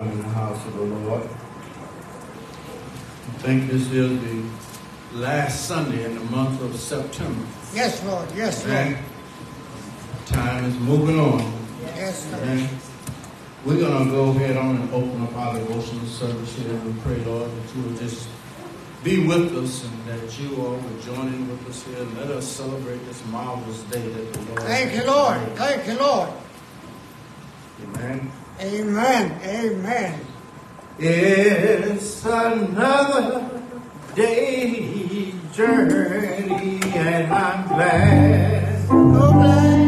in the house of the Lord. I think this is the last Sunday in the month of September. Yes, Lord. Yes, Okay? Lord. Time is moving on. Yes, Lord. Okay? We're going to go ahead on and open up our devotional service here. We pray, Lord, that you will just be with us and that you all will join in with us here. Let us celebrate this marvelous day that the Lord Thank you, Lord. Thank you, Lord. Amen. Amen. Amen. It's another day journey, and I'm glad. Oh, so glad,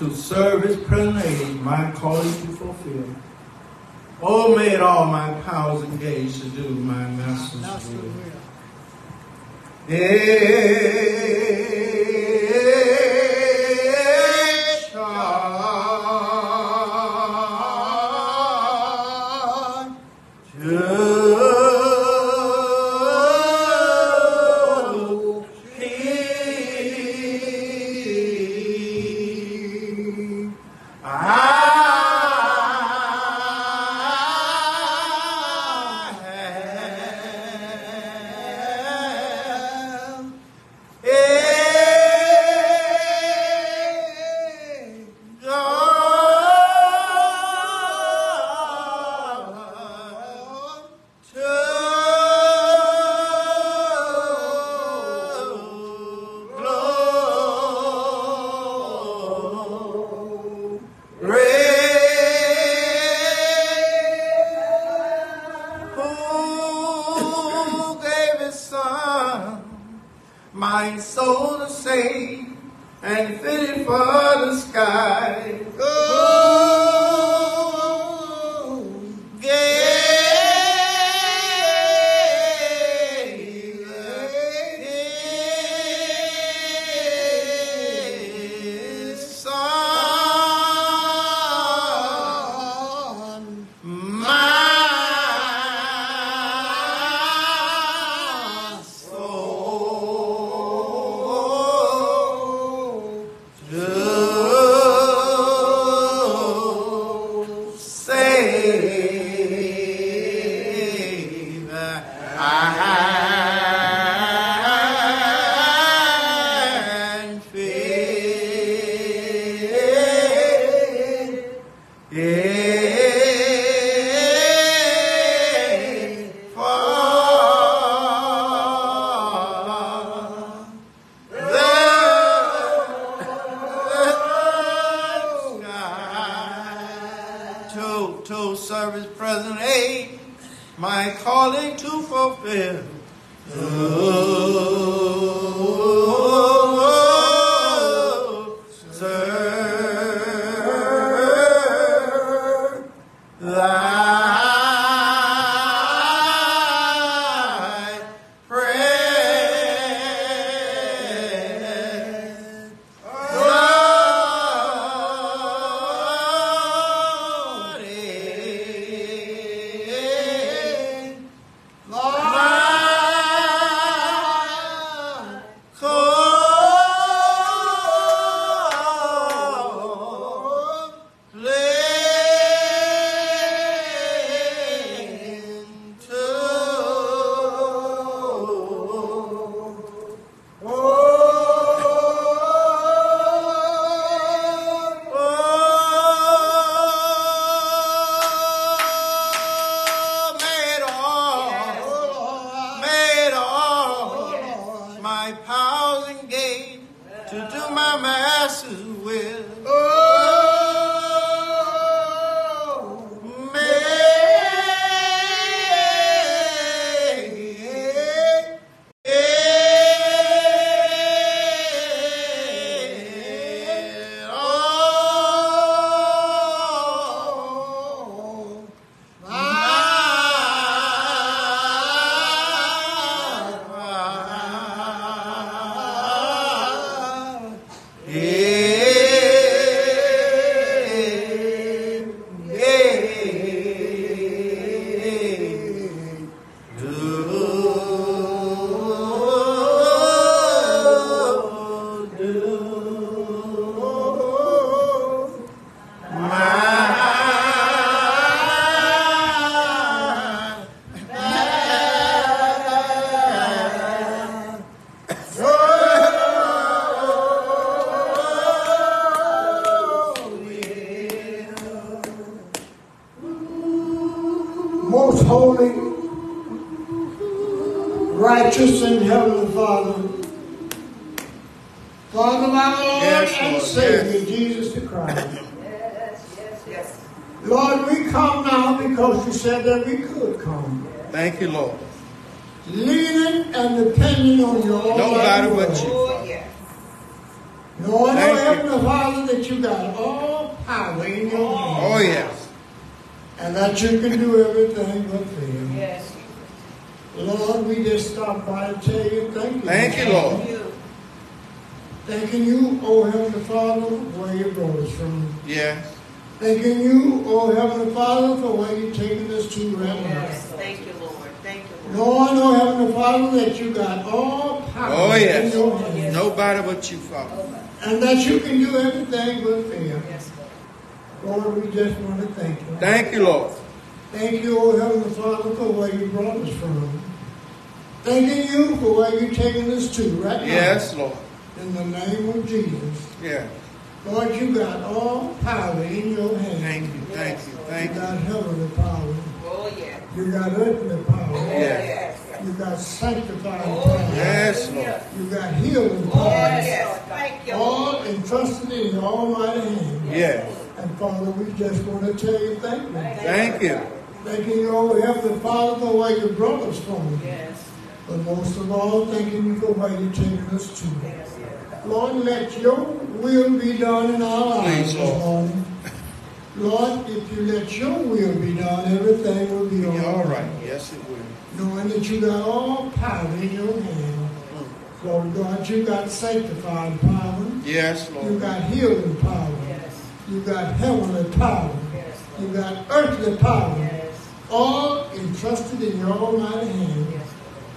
To serve his present age, my calling to fulfill. Oh, may it all my powers engage to do my master's Master will. will. My powers engaged to do my master's will. Oh, thanking you for where you're taking us to. Yes, yes. Lord, let your will be done in our lives Lord. Lord, if you let your will be done, everything will be Be all all right. right. Yes, it will. Knowing that you got all power in your hand. Lord God, you got sanctified power. Yes, Lord. You got healing power. Yes. You got heavenly power. Yes, You got earthly power. Yes. All entrusted in your almighty hand.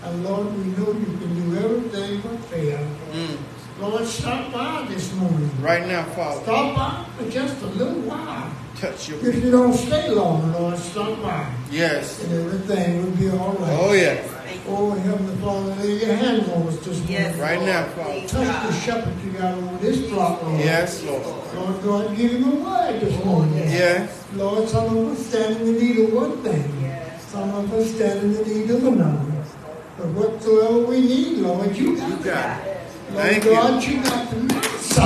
Yes, And Lord, we know you can do everything but fail. Mm. Lord, stop by this morning. Right now, Father, Stop by for just a little while. touch your If you don't stay long, Lord, stop by. Yes. And everything will be all right. Oh, yes. Thank you. Oh, Heavenly Father, lay your hands on us this morning. Yes, Right Lord. now, Father. Please, Touch the shepherd you got over this flock, Lord. Yes, Lord. Lord God, give him a word this morning. Yes. Lord, some of us stand in the need of one thing. Yes. Some of us stand in the need of another. But whatsoever we need, Lord, you got You got it. Lord Thank you. God, you got the medicine.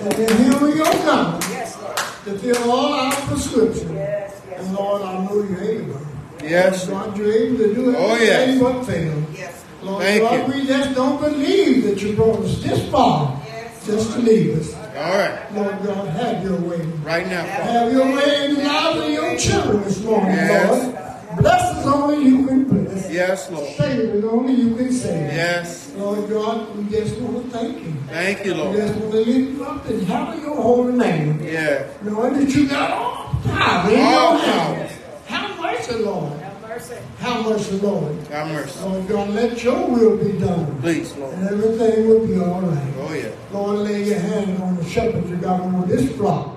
And then here we go, God. Yes, Lord. to fill all our prescriptions. Yes, yes. And Lord, I know you're able. Yes. God, you're able to do Oh, yes. everything but fail. Yes. Lord Thank God, you. we just don't believe that you brought us this far Yes. just to leave us. All right. Lord God, have your way. Right now, Have your way in the lives of your children this morning, Yes. Lord. Bless us only you can bless. Yes, Lord. Save us only you can save. Yes. Lord God, we just want to thank you. Thank you, We Lord. just want to lift you up and hallow your holy name. Yeah. Knowing that you got all power in All your hands. Have mercy, Lord. Have mercy. Have mercy, Lord. Have mercy. Lord God, let your will be done. Please, Lord. And everything will be all right. Oh, yeah. Lord, lay your hand on the shepherd you got on this flock.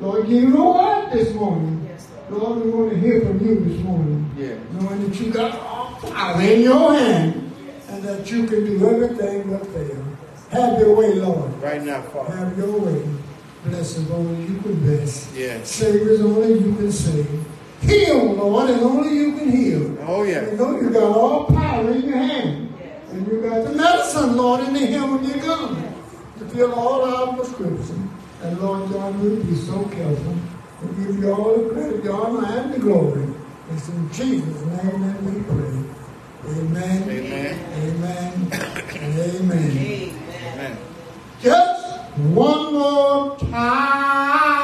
Lord, give you a word this morning. Yes, Lord, we want to hear from you this morning. Yeah. Knowing that you got all power in your hand and that you can do everything but fail. Have your way, Lord. Right now, Father. Have your way. Bless us only you can bless. Yes. Save us only you can save. Heal, Lord, and only you can heal. Oh, yeah. You yeah. know you got all power in your hand. And you got the medicine, Lord, in the hem of your garment to fill all our prescription. And Lord God, we'll be so careful. We give you all the credit, the honor, and the glory. It's in Jesus' name that we pray. Amen. Amen. Amen. Amen. Amen. Just one more time.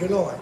You, Lord.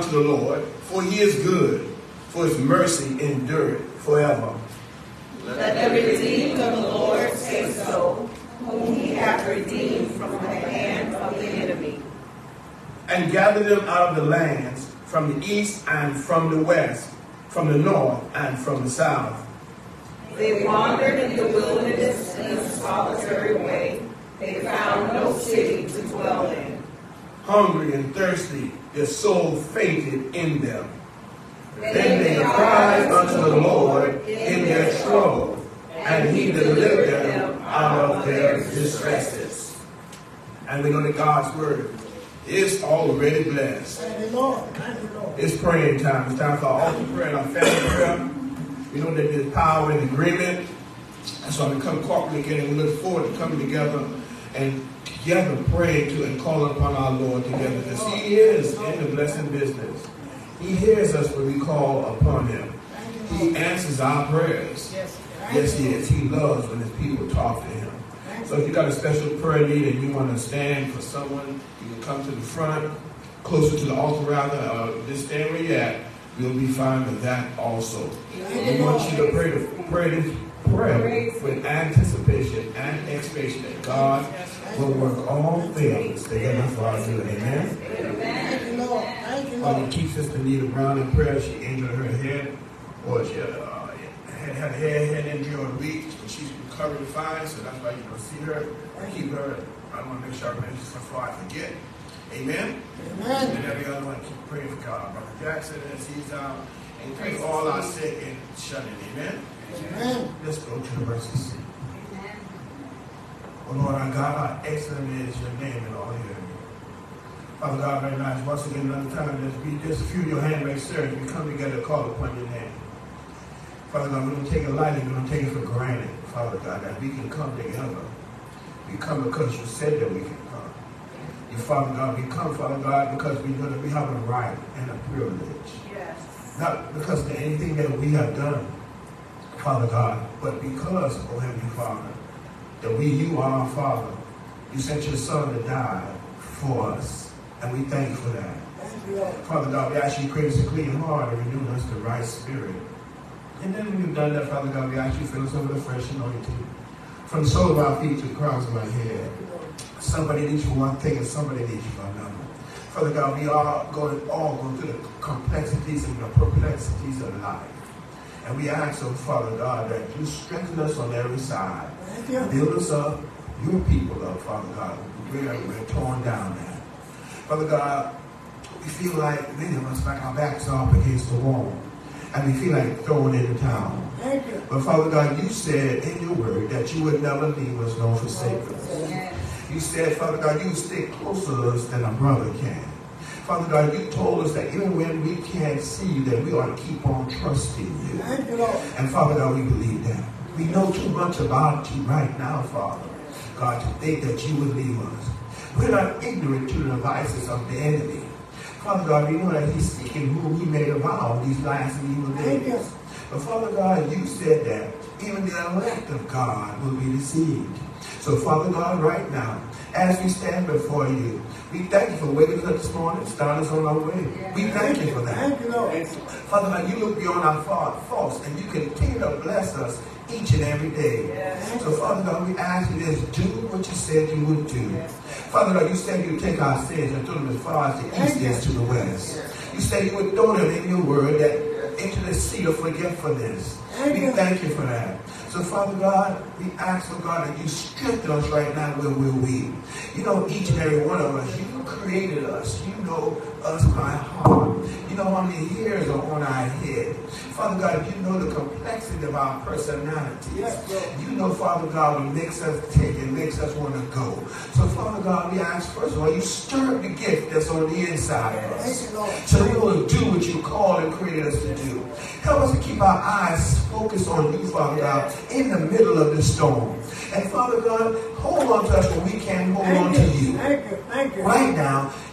Unto the Lord, for he is good, for his mercy endureth forever. Let the redeemed of the Lord say so, whom he hath redeemed from the hand of the enemy. And gather them out of the lands, from the east and from the west, from the north and from the south. They wandered in the wilderness in a solitary way. They found no city to dwell in. Hungry and thirsty, their soul fainted in them. Then they cried unto the Lord in their trouble, and he delivered them out of their distresses. And we know that God's word is already blessed. Thank you, Lord. Thank you, Lord. It's praying time. It's time for our altar prayer and our family prayer. We know that there's power in agreement. And so we come corporately again and we look forward to coming together and together praying to and calling upon our Lord together because He is in the blessing business. He hears us when we call upon Him. He answers our prayers. Yes, He is. He loves when His people talk to Him. So if you got a special prayer need and you want to stand for someone, you can come to the front, closer to the altar rather, uh, just stand where you're at. We'll be fine with that also. We want you to pray, to, pray this prayer with anticipation and expectation that God will work all things together for our good. Amen. Thank you, Lord. Thank you, While Lord. you keep Sister Nita Brown in prayer, she injured her head, or she uh, had had a head, injury on the week, but she's recovering fine, so that's why you don't see her. I keep her. I want to make sure I mention this before I forget. Amen. Amen. And every other one, keep praying for God. Brother Jackson, as he's out, and pray for all our sick and shut in. Amen. Amen. Let's go to the mercy seat. Oh Lord our God, how excellent is your name in all the earth. Father God, right now, once again, another time, let's be just a few of your handmaid servants. We come together to call upon your name. Father God, we don't take it lightly, we don't take it for granted, Father God, that we can come together. We come because you said that we can come. You, Father God, we come, Father God, because we know that we have a right and a privilege. Yes. Not because of anything that we have done, Father God, but because, oh Heavenly Father, that we, you are our Father. You sent your Son to die for us, and we thank you for that. Thank you, Father God, we ask you to create us a clean heart and renew us the right spirit. And then when you've done that, Father God, we ask you to fill us over the fresh anointing. From the sole of our feet to the crowns of our head. Somebody needs you for one thing and somebody needs you for another. Father God, we are going all going through the complexities and the perplexities of life. And we ask, oh Father God, that you strengthen us on every side. You. Build us up, your people up, Father God. We're, we're torn down now. Father God, we feel like many of us, like our backs are up against the wall. And we feel like throwing in the towel. But Father God, you said in your word that you would never leave us nor forsake us. You said, Father God, you would stick closer to us than a brother can. Father God, you told us that even when we can't see you, that we ought to keep on trusting you. Thank you, Lord. And Father God, we believe that. We know too much about you right now, Father. God, to think that you would leave us. We're not ignorant to the devices of the enemy. Father God, we know that he's seeking whom he may devour these last and evil days. But Father God, you said that even the elect of God will be deceived. So Father God, right now, as we stand before you, we thank you for waking us up this morning, starting us on our way. We thank you for that. Thank you, Lord. Father God, you look beyond our faults and you continue to bless us each and every day. So, Father God, we ask you this do what you said you would do. Father God, you said you would take our sins and throw them as far as the east is to the west. You said you would throw them in your word that into the sea of forgetfulness. We thank you for that. So, Father God, we ask, for God, that you strengthen us right now where we're weak. You know, each and every one of us, you created us. You know us by heart. You know how many hairs are on our head. Father God, you know the complexity of our personalities. Yes, You know, Father God, what makes us tick and makes us want to go. So, Father God, we ask, first of all, you stir up the gift that's on the inside of us. Lord. So we will do what you called and created us to do. Help us to keep our eyes focused on you, Father God, in the middle of the storm. And Father God, hold on to us when we can't hold on Thank to you. you. Thank you. Thank you. Right now,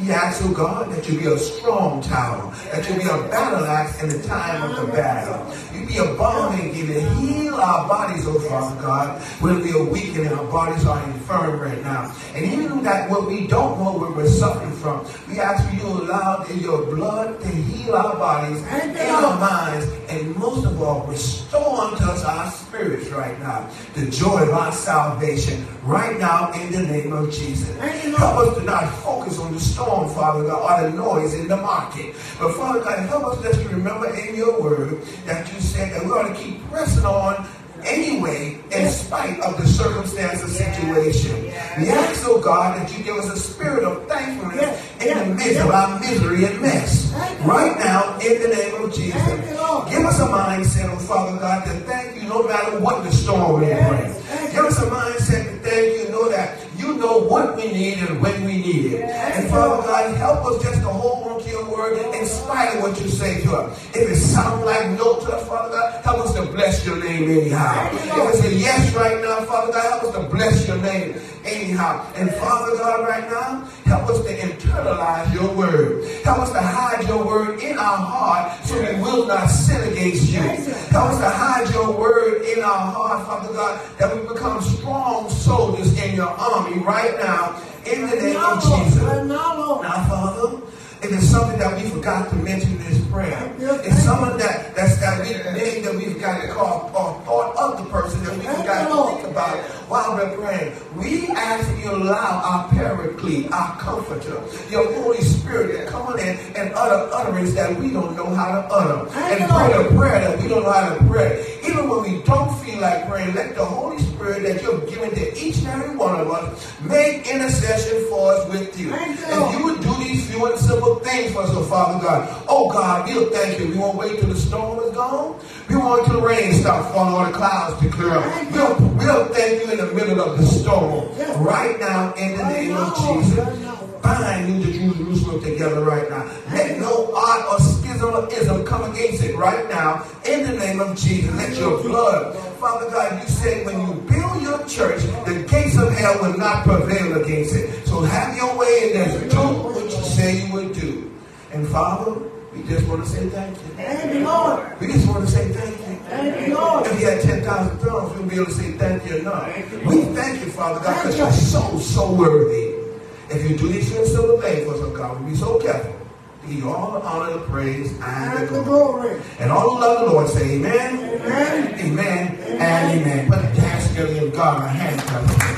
We ask, oh God, that you be a strong tower, that you be a battle axe in the time of the battle. You be a balm and Gilead, heal our bodies, oh Father God, when we are weak and our bodies are infirm right now. And even that what we don't know where we're suffering from, we ask for you to allow your blood to heal our bodies and our minds, and most of all, restore unto us our spirits right now, the joy of our salvation right now in the name of Jesus. Thank you, Lord. Help us to not focus on the storm, Father God, or the noise in the market. But Father God, help us just to remember in your word that you said that we ought to keep pressing on anyway in spite of the circumstance or situation. We ask, oh God, that you give us a spirit of thankfulness in the midst of our misery and mess. Right now, in the name of Jesus. Thank you, Lord. Give us a mindset, oh Father God, to thank you no matter what the storm may bring. Give us a mindset to thank you, know that know what we need and when we need it. And Father God, help us just to hold on to your word in spite of what you say to us. If it sounds like no to us, Father God, help us to bless your name anyhow. If it's a yes right now, Father God, help us to bless your name anyhow. And Father God, right now, help us to internalize your word. Help us to hide your word in our heart so we will not sin against you. Help us to hide your word in our heart, Father God, that we become strong soldiers in your army right now in the name of. Jesus. Right now, Lord. Now, Father, if it's something that we forgot to mention in this prayer, it's someone that that's that we name that we've got to call or thought of the person that we forgot to think about while we're praying. We ask that you allow our paraclete, our comforter, your Holy Spirit to come in and utter utterance that we don't know how to utter. And pray a prayer that we don't know how to pray. Even when we don't feel like praying, let the Holy Spirit that you've given to each and every one of us make intercession for us with you. If you would do these few and simple things for us, oh Father God, oh God, we'll thank you. We won't wait till the storm is gone. We won't wait till the rain stops falling or the clouds to clear up. We'll, we'll thank you in the middle of the storm. Right now, in the name of Jesus. Bind New Jerusalem together right now. Let no art or schism or ism come against it right now. In the name of Jesus. Let your blood, Father God, you said when you build your church, the gates of hell will not prevail against it. So have your way in this. Do say you would do. And Father, we just want to say thank you. Thank you, Lord. We just want to say thank you. Thank you, Lord. If we had 10,000 tongues, we would be able to say thank you enough. We thank you, Father God, because you're so, so worthy. If you do these things to the for oh God, we'll be so careful. Give you all the honor, the praise, and And the the glory. glory. And all who love the Lord say amen, Amen. amen, and amen. Put the hands together and God a hand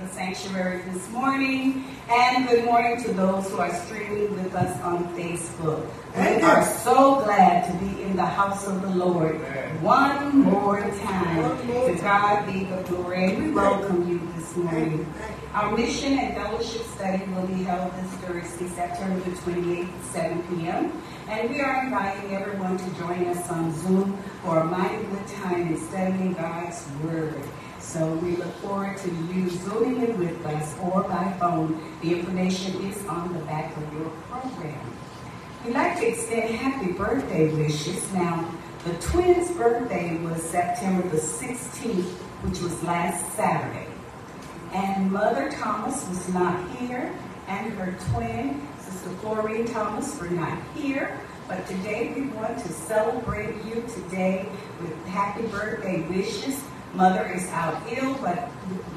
in the sanctuary this morning. And good morning to those who are streaming with us on Facebook. We are so glad to be in the house of the Lord one more time. To God be the glory. We welcome you this morning. Our mission and fellowship study will be held this Thursday, September the 28th, at 7 p.m. And we are inviting everyone to join us on Zoom for a mighty good time in studying God's Word. So we look forward to you zooming in with us or by phone. The information is on the back of your program. We'd like to extend happy birthday wishes. Now, the twins' birthday was September the 16th, which was last Saturday. And Mother Thomas was not here, and her twin, Sister Florine Thomas, were not here. But today we want to celebrate you today with happy birthday wishes. Mother is out ill, but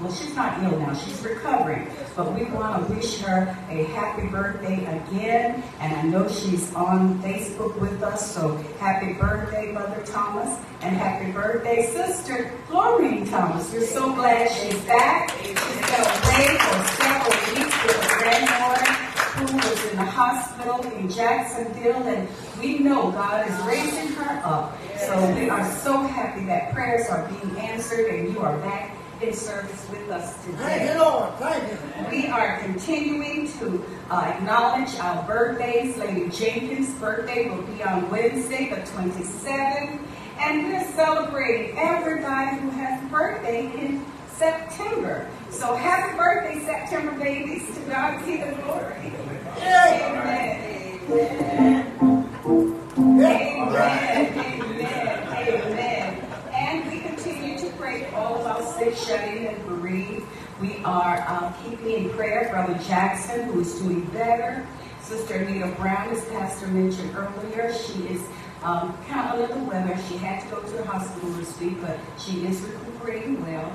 well, she's not ill now. She's recovering. But we want to wish her a happy birthday again. And I know she's on Facebook with us. So happy birthday, Mother Thomas, and happy birthday, Sister Florine Thomas. We're so glad she's back. She's been away for several weeks with her granddaughter who was in the hospital in Jacksonville, and we know God is raising her up. So we are so happy that prayers are being answered and you are back in service with us Thank today. you, Lord. Thank you. We are continuing to uh, acknowledge our birthdays. Lady Jenkins' birthday will be on Wednesday, the 27th. And we're celebrating everybody who has a birthday in September. So happy birthday, September babies. To God be the glory. Amen. Amen. Amen. Amen. Amen. And we continue to pray for all of our sick, shut and bereaved. We are keeping in prayer Brother Jackson, who is doing better. Sister Anita Brown, as Pastor mentioned earlier, she is um, kind of under the weather. She had to go to the hospital this week, but she is recuperating well.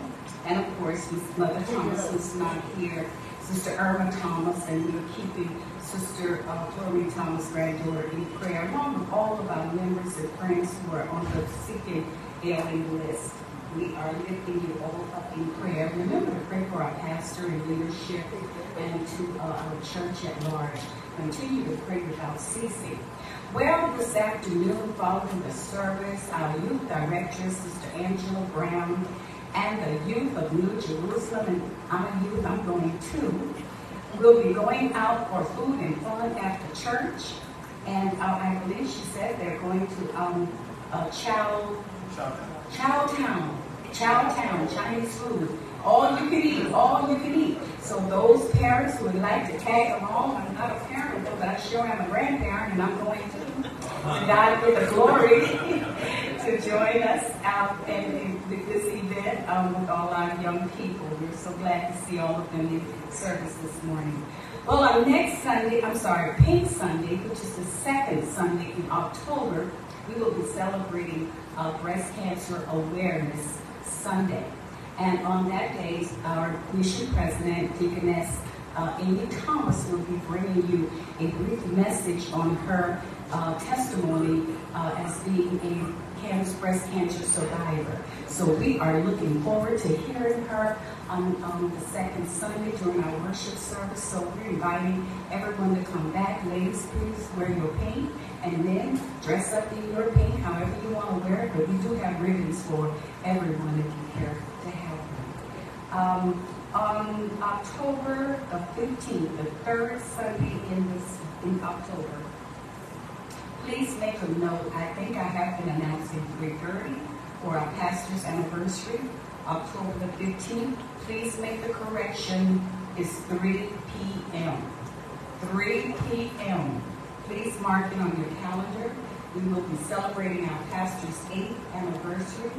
And of course, Mother Thomas is not here. Sister Irma Thomas, and we are keeping Sister uh, Thomas, granddaughter, in prayer, along with all of our members and friends who are on the and ailing list. We are lifting you all up in prayer. Remember to pray for our pastor and leadership and to uh, our church at large. Continue to pray without ceasing. Well, this afternoon, following the service, our youth director, Sister Angela Brown, and the youth of New Jerusalem, and I'm a youth, I'm going too, will be going out for food and fun after church. And uh, I believe she said they're going to um, uh, Chow, Chow Town, Chow Town, Chinese food. All you can eat, all you can eat. So those parents who would like to tag along, I'm not a parent, though, but I sure am a grandparent, and I'm going to. To God be the glory to join us out in, this event um, with all our young people. We're so glad to see all of them in service this morning. Well, on next Sunday, I'm sorry, Pink Sunday, which is the second Sunday in October, we will be celebrating uh, Breast Cancer Awareness Sunday. And on that day, our mission president, Deaconess uh, Amy Thomas, will be bringing you a brief message on her uh, testimony uh, as being a cancer, breast cancer survivor. So we are looking forward to hearing her on, on the second Sunday during our worship service. So we're inviting everyone to come back. Ladies, please wear your paint And then dress up in your paint however you want to wear it. But we do have ribbons for everyone if you care to have them. Um, on October the 15th, the third Sunday in this in October, please make a note. I think I have been announcing 3:30 for our pastor's anniversary, October the 15th. Please make the correction. It's 3 p.m. 3 p.m. Please mark it on your calendar. We will be celebrating our pastor's eighth anniversary.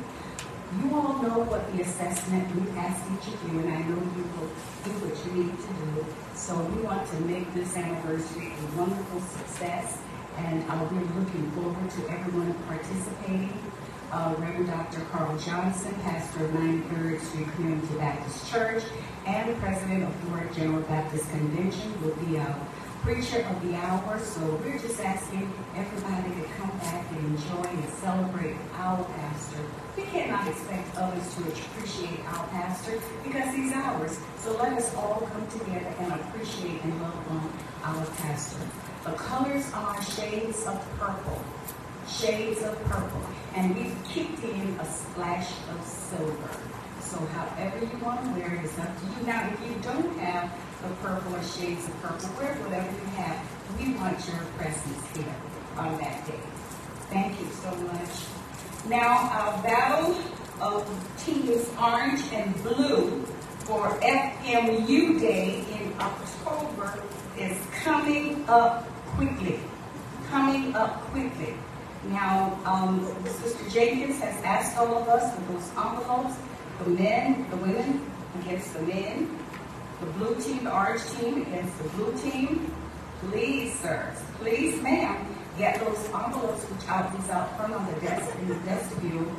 You all know what the assessment we asked each of you, and I know you will do what you need to do. So we want to make this anniversary a wonderful success, and uh, we're looking forward to everyone participating. uh, Reverend Dr. Carl Johnson, pastor of 93rd Street Community Baptist Church, and the president of Florida General Baptist Convention, will be our preacher of the hour. So we're just asking everybody to come back and enjoy and celebrate our pastor. We cannot expect others to appreciate our pastor because he's ours. So let us all come together and appreciate and love on our pastor. The colors are shades of purple. Shades of purple. And we've kicked in a splash of silver. So however you want to wear it, it's up to you. Now, if you don't have the purple or shades of purple, wear whatever you have. We want your presence here on that day. Thank you so much. Now, our battle of teams orange and blue for FMU Day in October is coming up quickly. Coming up quickly. Now, um, Sister Jenkins has asked all of us for those envelopes, the men, the women against the men, the blue team, the orange team against the blue team. Please, sirs, please, ma'am, get those envelopes which out these out front on the desk in the vestibule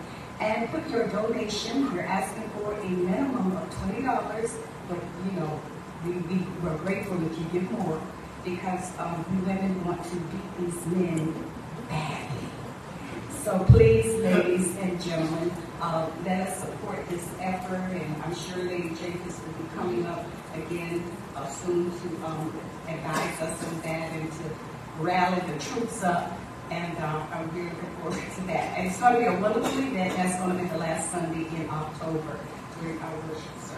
and put your donation. You're asking for a minimum of twenty dollars, but you know, we, we, we're grateful if you give more because um, we women want to beat these men badly. So please, ladies and gentlemen, uh, let us support this effort, and I'm sure Lady Jenkins will be coming up again uh, soon to um, advise us on that and to rally the troops up. And uh, I'm really looking forward to that. And it's going to be a wonderful event. That's going to be the last Sunday in October during our worship.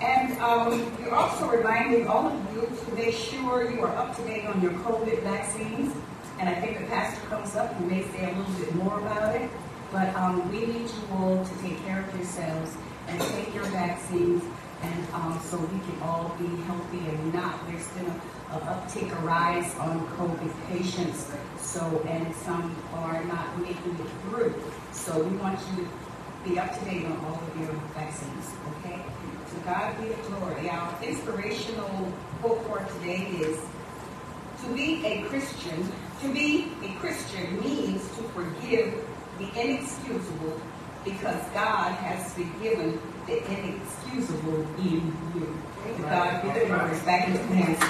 And um, you're also reminding all of you to make sure you are up to date on your COVID vaccines. And I think the pastor comes up and may say a little bit more about it. But um, we need you all to take care of yourselves and take your vaccines, and um, so we can all be healthy and not. There's been a, a uptick, a rise on COVID patients. So, and some are not making it through. So we want you to be up to date on all of your vaccines. Okay. To God be the glory. Our inspirational quote for today is to be a Christian, to be a Christian means to forgive the inexcusable because God has forgiven the inexcusable in you. To God be the glory. Back into the hands of.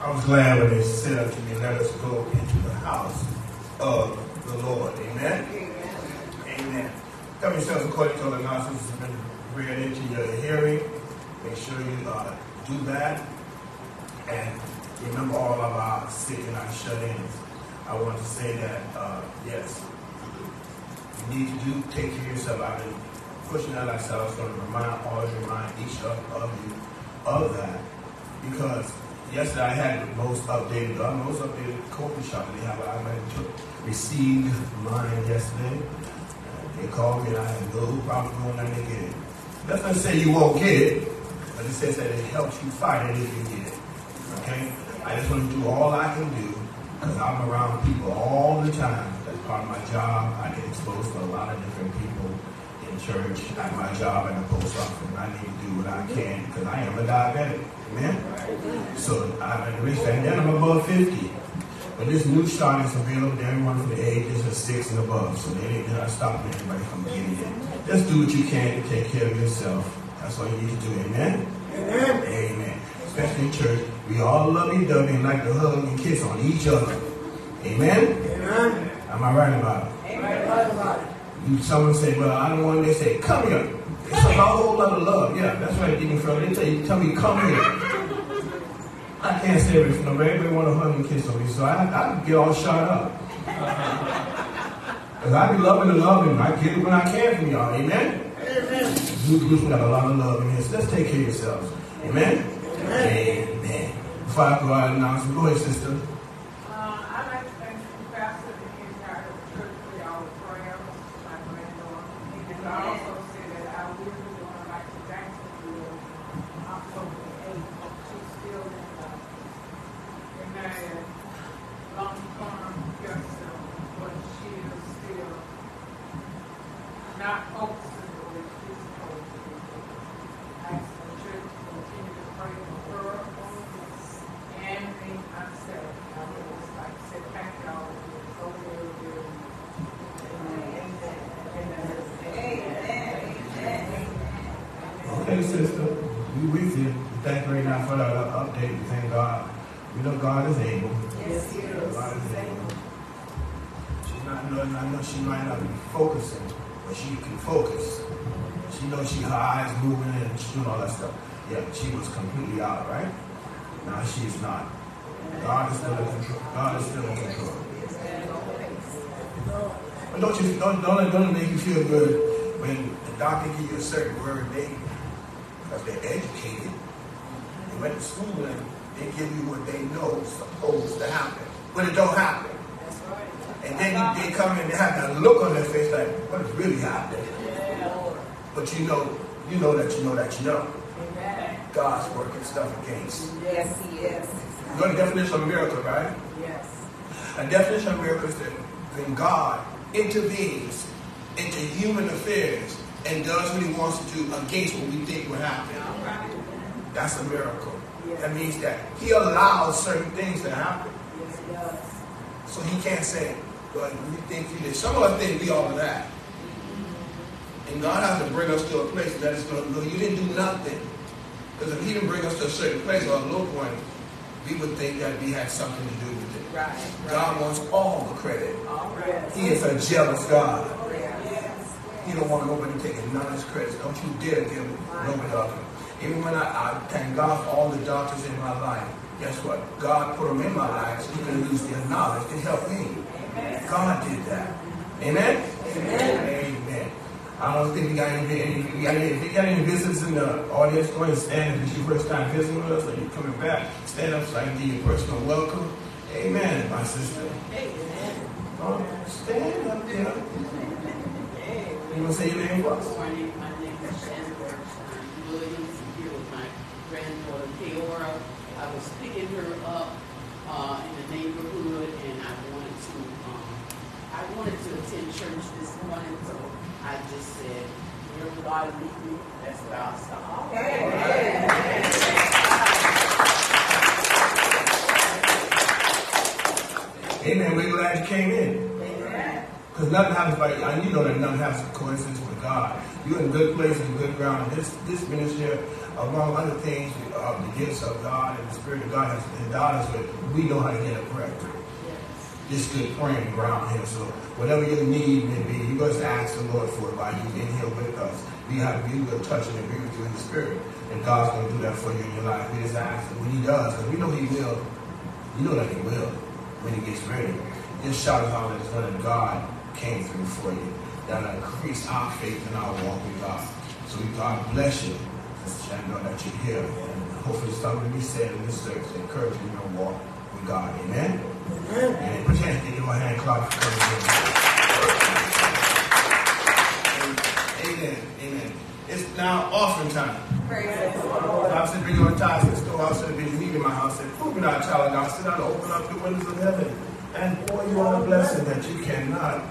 I was glad when they said unto me, Let us go into the house of the Lord. Amen. Amen. Come yourselves according to the announcements that have been read into your hearing. Make sure you uh, do that. And remember all of our sick and our shut-ins. I want to say that, uh, yes, you need to do take care of yourself. I've been pushing that was going to remind, always remind each of, of you of that. Because yesterday I had the most updated, the most updated coffee shop they have. I went received mine yesterday. They called me and I had no problem going down and getting it. That's not to say you won't get it, but it says that it helps you fight it if you get it. Okay? I just want to do all I can do because I'm around people all the time. That's part of my job. I get exposed to a lot of different people in church, at my job, at the post office, I need to do what I can because I am a diabetic. Amen? So I'm at risk, and then I'm above 50. But this new shot is available to everyone from the ages of six and above. So they ain't not stopping anybody from getting it. Just do what you can to take care of yourself. That's all you need to do. Amen? Amen. Amen. Especially in church. We all love each other and like to hug and kiss on each other. Amen? Amen. Am I right about it? Amen. Right about it. You, someone say, well, I don't want to say, come here. It's a whole lot of love. Yeah, that's right, Deacon Phil. They tell you, tell me, come here. I can't say it from everybody want to hug and kiss on me, so I, I get all shot up. Because I be loving and loving. I get it when I can from y'all. Amen? Amen. You, got a lot of love in here, so let's take care of yourselves. Amen? Amen. Before I go out and announce, go ahead, sister. Uh, I'd like to thank the pastor and the entire church for y'all prayers, my granddaughter. And I also say that I will be going back to Jacksonville October the eighth. She's still in, uh, in a long-term care center, but she is still not focusing the way she's supposed to be. I ask the church to continue to pray for her and me myself. you, sister. We with you. We thank you right now for the update. We thank God. We know God is able. Yes, he is. God is able. She's not knowing, I know she might not be focusing, but she can focus. She knows she her eyes moving and she's doing all that stuff. Yeah, she was completely out, right? Now she's not. God is still in control. God is still in control. But don't you don't don't don't make you feel good when the doctor give you a certain word they because they're educated. They went to school and they give you what they know is supposed to happen. But it don't happen. And then they come and they have that look on their face like, what is really happening? But you know, you know that you know that you know. God's working stuff against. Yes, he is. You know the definition of a miracle, right? Yes. A definition of miracle is that when God intervenes into human affairs and does what he wants to do against what we think will happen. That's a miracle. That means that he allows certain things to happen. Yes, he does. So he can't say, well, we think you did. Some of us think we all of that. And God has to bring us to a place that is going to know you didn't do nothing. Because if he didn't bring us to a certain place or a low point, we would think that we had something to do Right. God wants all the credit. All right. He is a jealous God. Yes. He don't want nobody taking none of his credit. Don't you dare give nobody it. Even when I, I thank God for all the doctors in my life, guess what? God put them in my life so he can use their knowledge to help me. God did that. Amen? Amen. Amen. I don't think we got any, any, we got any, if you got any visitors in the audience, go ahead and stand. If it's your first time visiting with us or you're coming back, stand up so I can give you a personal welcome. Amen, my sister. Oh, stand up there. You want to say your name for us? Good morning, my name is Shannon Bergstein Williams, I'm here with my granddaughter Keora. I was picking her up, uh, in the neighborhood and I wanted to, um, I wanted to attend church this morning, so I just said, wherever God lead me, that's where I'll stop. Amen. We're glad you came in. Because nothing happens by and you know that nothing happens by coincidence with God. You're in good place and good ground. This this ministry, among other things, uh, the gifts of God and the Spirit of God has endowed us with. We know how to get it correct. This good praying ground here. So whatever your need may be, you just ask the Lord for it while you're in here with us. We have we will touch and agree with you in the Spirit, and God's going to do that for you in your life. We just ask when He does, because we know He will. You know that He will when He gets ready. This shout it out as when God came through for you. That'll increase our faith in our walk with God. So we God bless you. Shannon, know that you're here. And hopefully something be said in this service to encourage you in your walk with God. Amen? Amen. Put your hand, give your hand clap for coming in. Amen. Amen. It's now offering time. Praise the Lord. I said, bring your tithes to the storehouse and leaving my house. And open our child. Sit down and open up the windows of heaven and pour you out a blessing that you cannot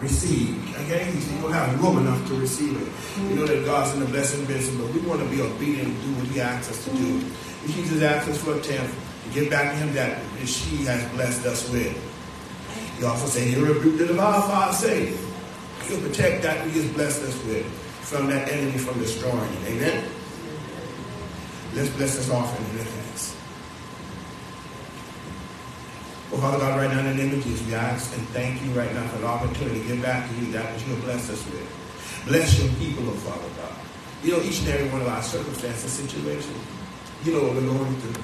receive. Again, you don't have room enough to receive it. You know that God's in the blessing business, but we want to be obedient and do what He asks us to do. If Jesus asks us for a tenth, to give back to Him that which He has blessed us with. He also said, He'll rebuke the devourer for our sake. He'll protect that He has blessed us with from that enemy from destroying it. Amen? Let's bless this offering in advance. Well, Father God, right now in the name of Jesus, we ask and thank you right now for the opportunity to give back to you that which you have blessed us with. Bless your people, oh Father God. You know each and every one of our circumstances, situations. You know what we're going through.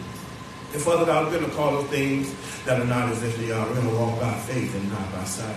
And Father God, we're going to call those things that are not as if they are. We're going to walk by faith and not by sight.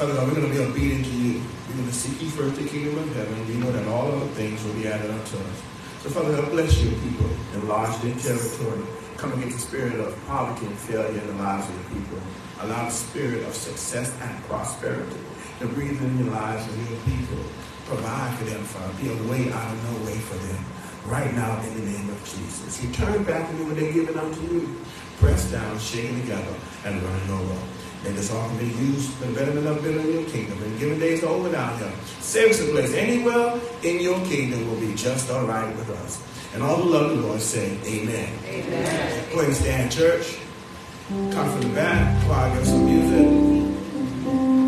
Father God, we're going to be obedient to you. We're going to seek you first the kingdom of heaven. We know that all other things will be added unto us. So Father God, bless your people, enlarge their territory. Come against the spirit of poverty and failure in the lives of the people. Allow the spirit of success and prosperity to breathe in the lives of your people. Provide for them, Father. Be a way out of no way for them. Right now, in the name of Jesus. Return back to you when they give it unto you. Press down, shaken together, and running over. May this often be used for the betterment of building your kingdom. And given days are over now here. A place anywhere in your kingdom will be just all right with us. And all the loving Lord say, Amen. Amen. Go ahead and stand, church. Come from the back. Choir, give some music.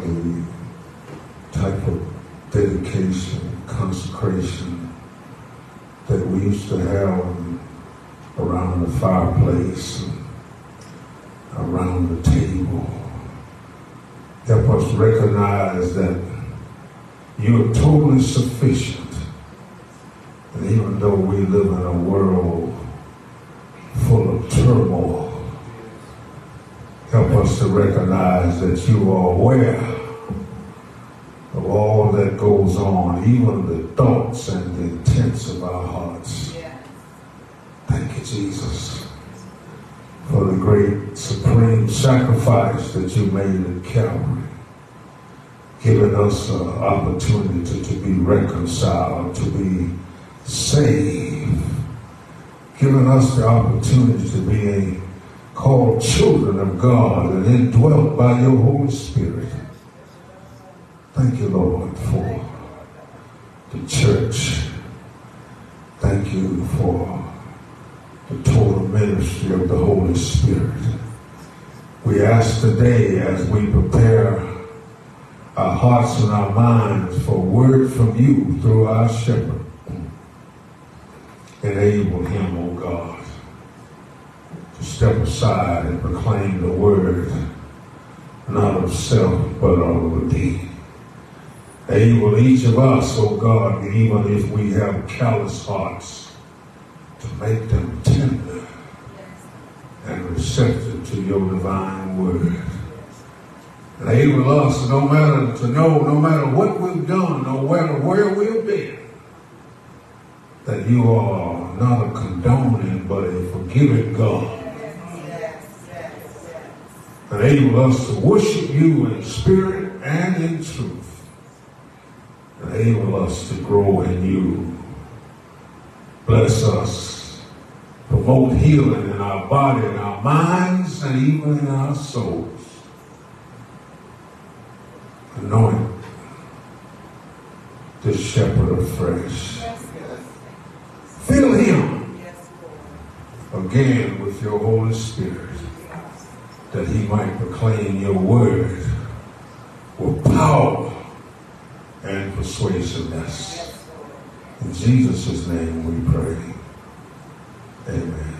Us to have the type of dedication, consecration that we used to have around the fireplace, around the table. Help us recognize that you are totally sufficient. And even though we live in a world full of turmoil, help us to recognize that you are aware of all that goes on, even the thoughts and the intents of our hearts. Thank you, Jesus, for the great supreme sacrifice that you made at Calvary, giving us an opportunity to be reconciled, to be saved, giving us the opportunity to be a, called children of God and indwelt by your Holy Spirit. Thank you, Lord, for the church. Thank you for the total ministry of the Holy Spirit. We ask today as we prepare our hearts and our minds for word from you through our shepherd. Enable him, O God, to step aside and proclaim the word, not of self, but of thee. Enable each of us, O God, even if we have callous hearts, to make them tender and receptive to your divine word. Enable us, no matter to know, no matter what we've done, no matter where we've been, that you are not a condoning but a forgiving God. Enable us to worship you in spirit and in truth. Enable us to grow in you. Bless us. Promote healing in our body, in our minds, and even in our souls. Anoint the shepherd afresh. Fill him again with your Holy Spirit that he might proclaim your word with power and persuasiveness. In Jesus' name we pray. Amen.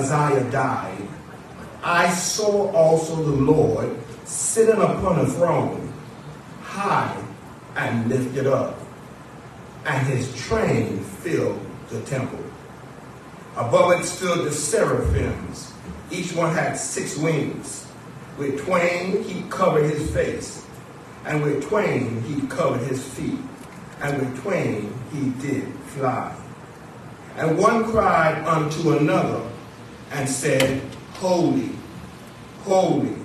Uzziah died, I saw also the Lord sitting upon a throne, high and lifted up, and his train filled the temple. Above it stood the seraphims. Each one had six wings. With twain he covered his face, and with twain he covered his feet, and with twain he did fly. And one cried unto another and said, Holy, holy,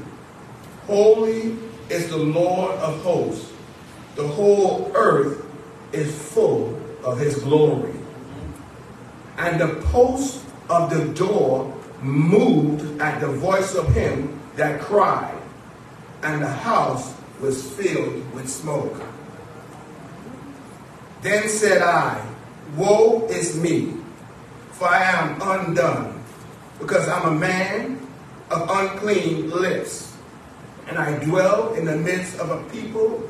holy is the Lord of hosts. The whole earth is full of his glory. And the post of the door moved at the voice of him that cried, and the house was filled with smoke. Then said I, Woe is me, for I am undone, because I'm a man of unclean lips, and I dwell in the midst of a people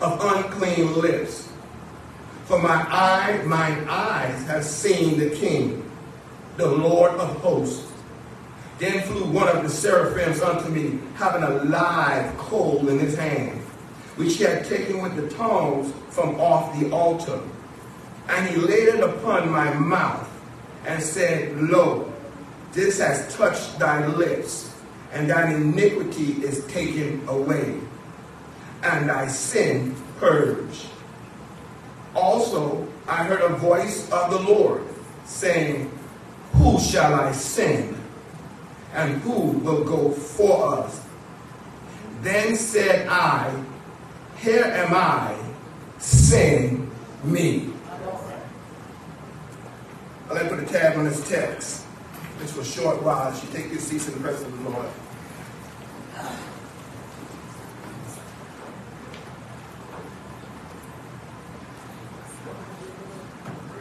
of unclean lips. For my eye, mine eyes have seen the King, the Lord of hosts. Then flew one of the seraphims unto me, having a live coal in his hand, which he had taken with the tongs from off the altar. And he laid it upon my mouth, and said, Lo, this has touched thy lips, and thine iniquity is taken away, and thy sin purged. Also, I heard a voice of the Lord saying, Who shall I send? And who will go for us? Then said I, Here am I, send me. Like to put a tag on this text. Just for a short while, you take your seats in the presence of the Lord.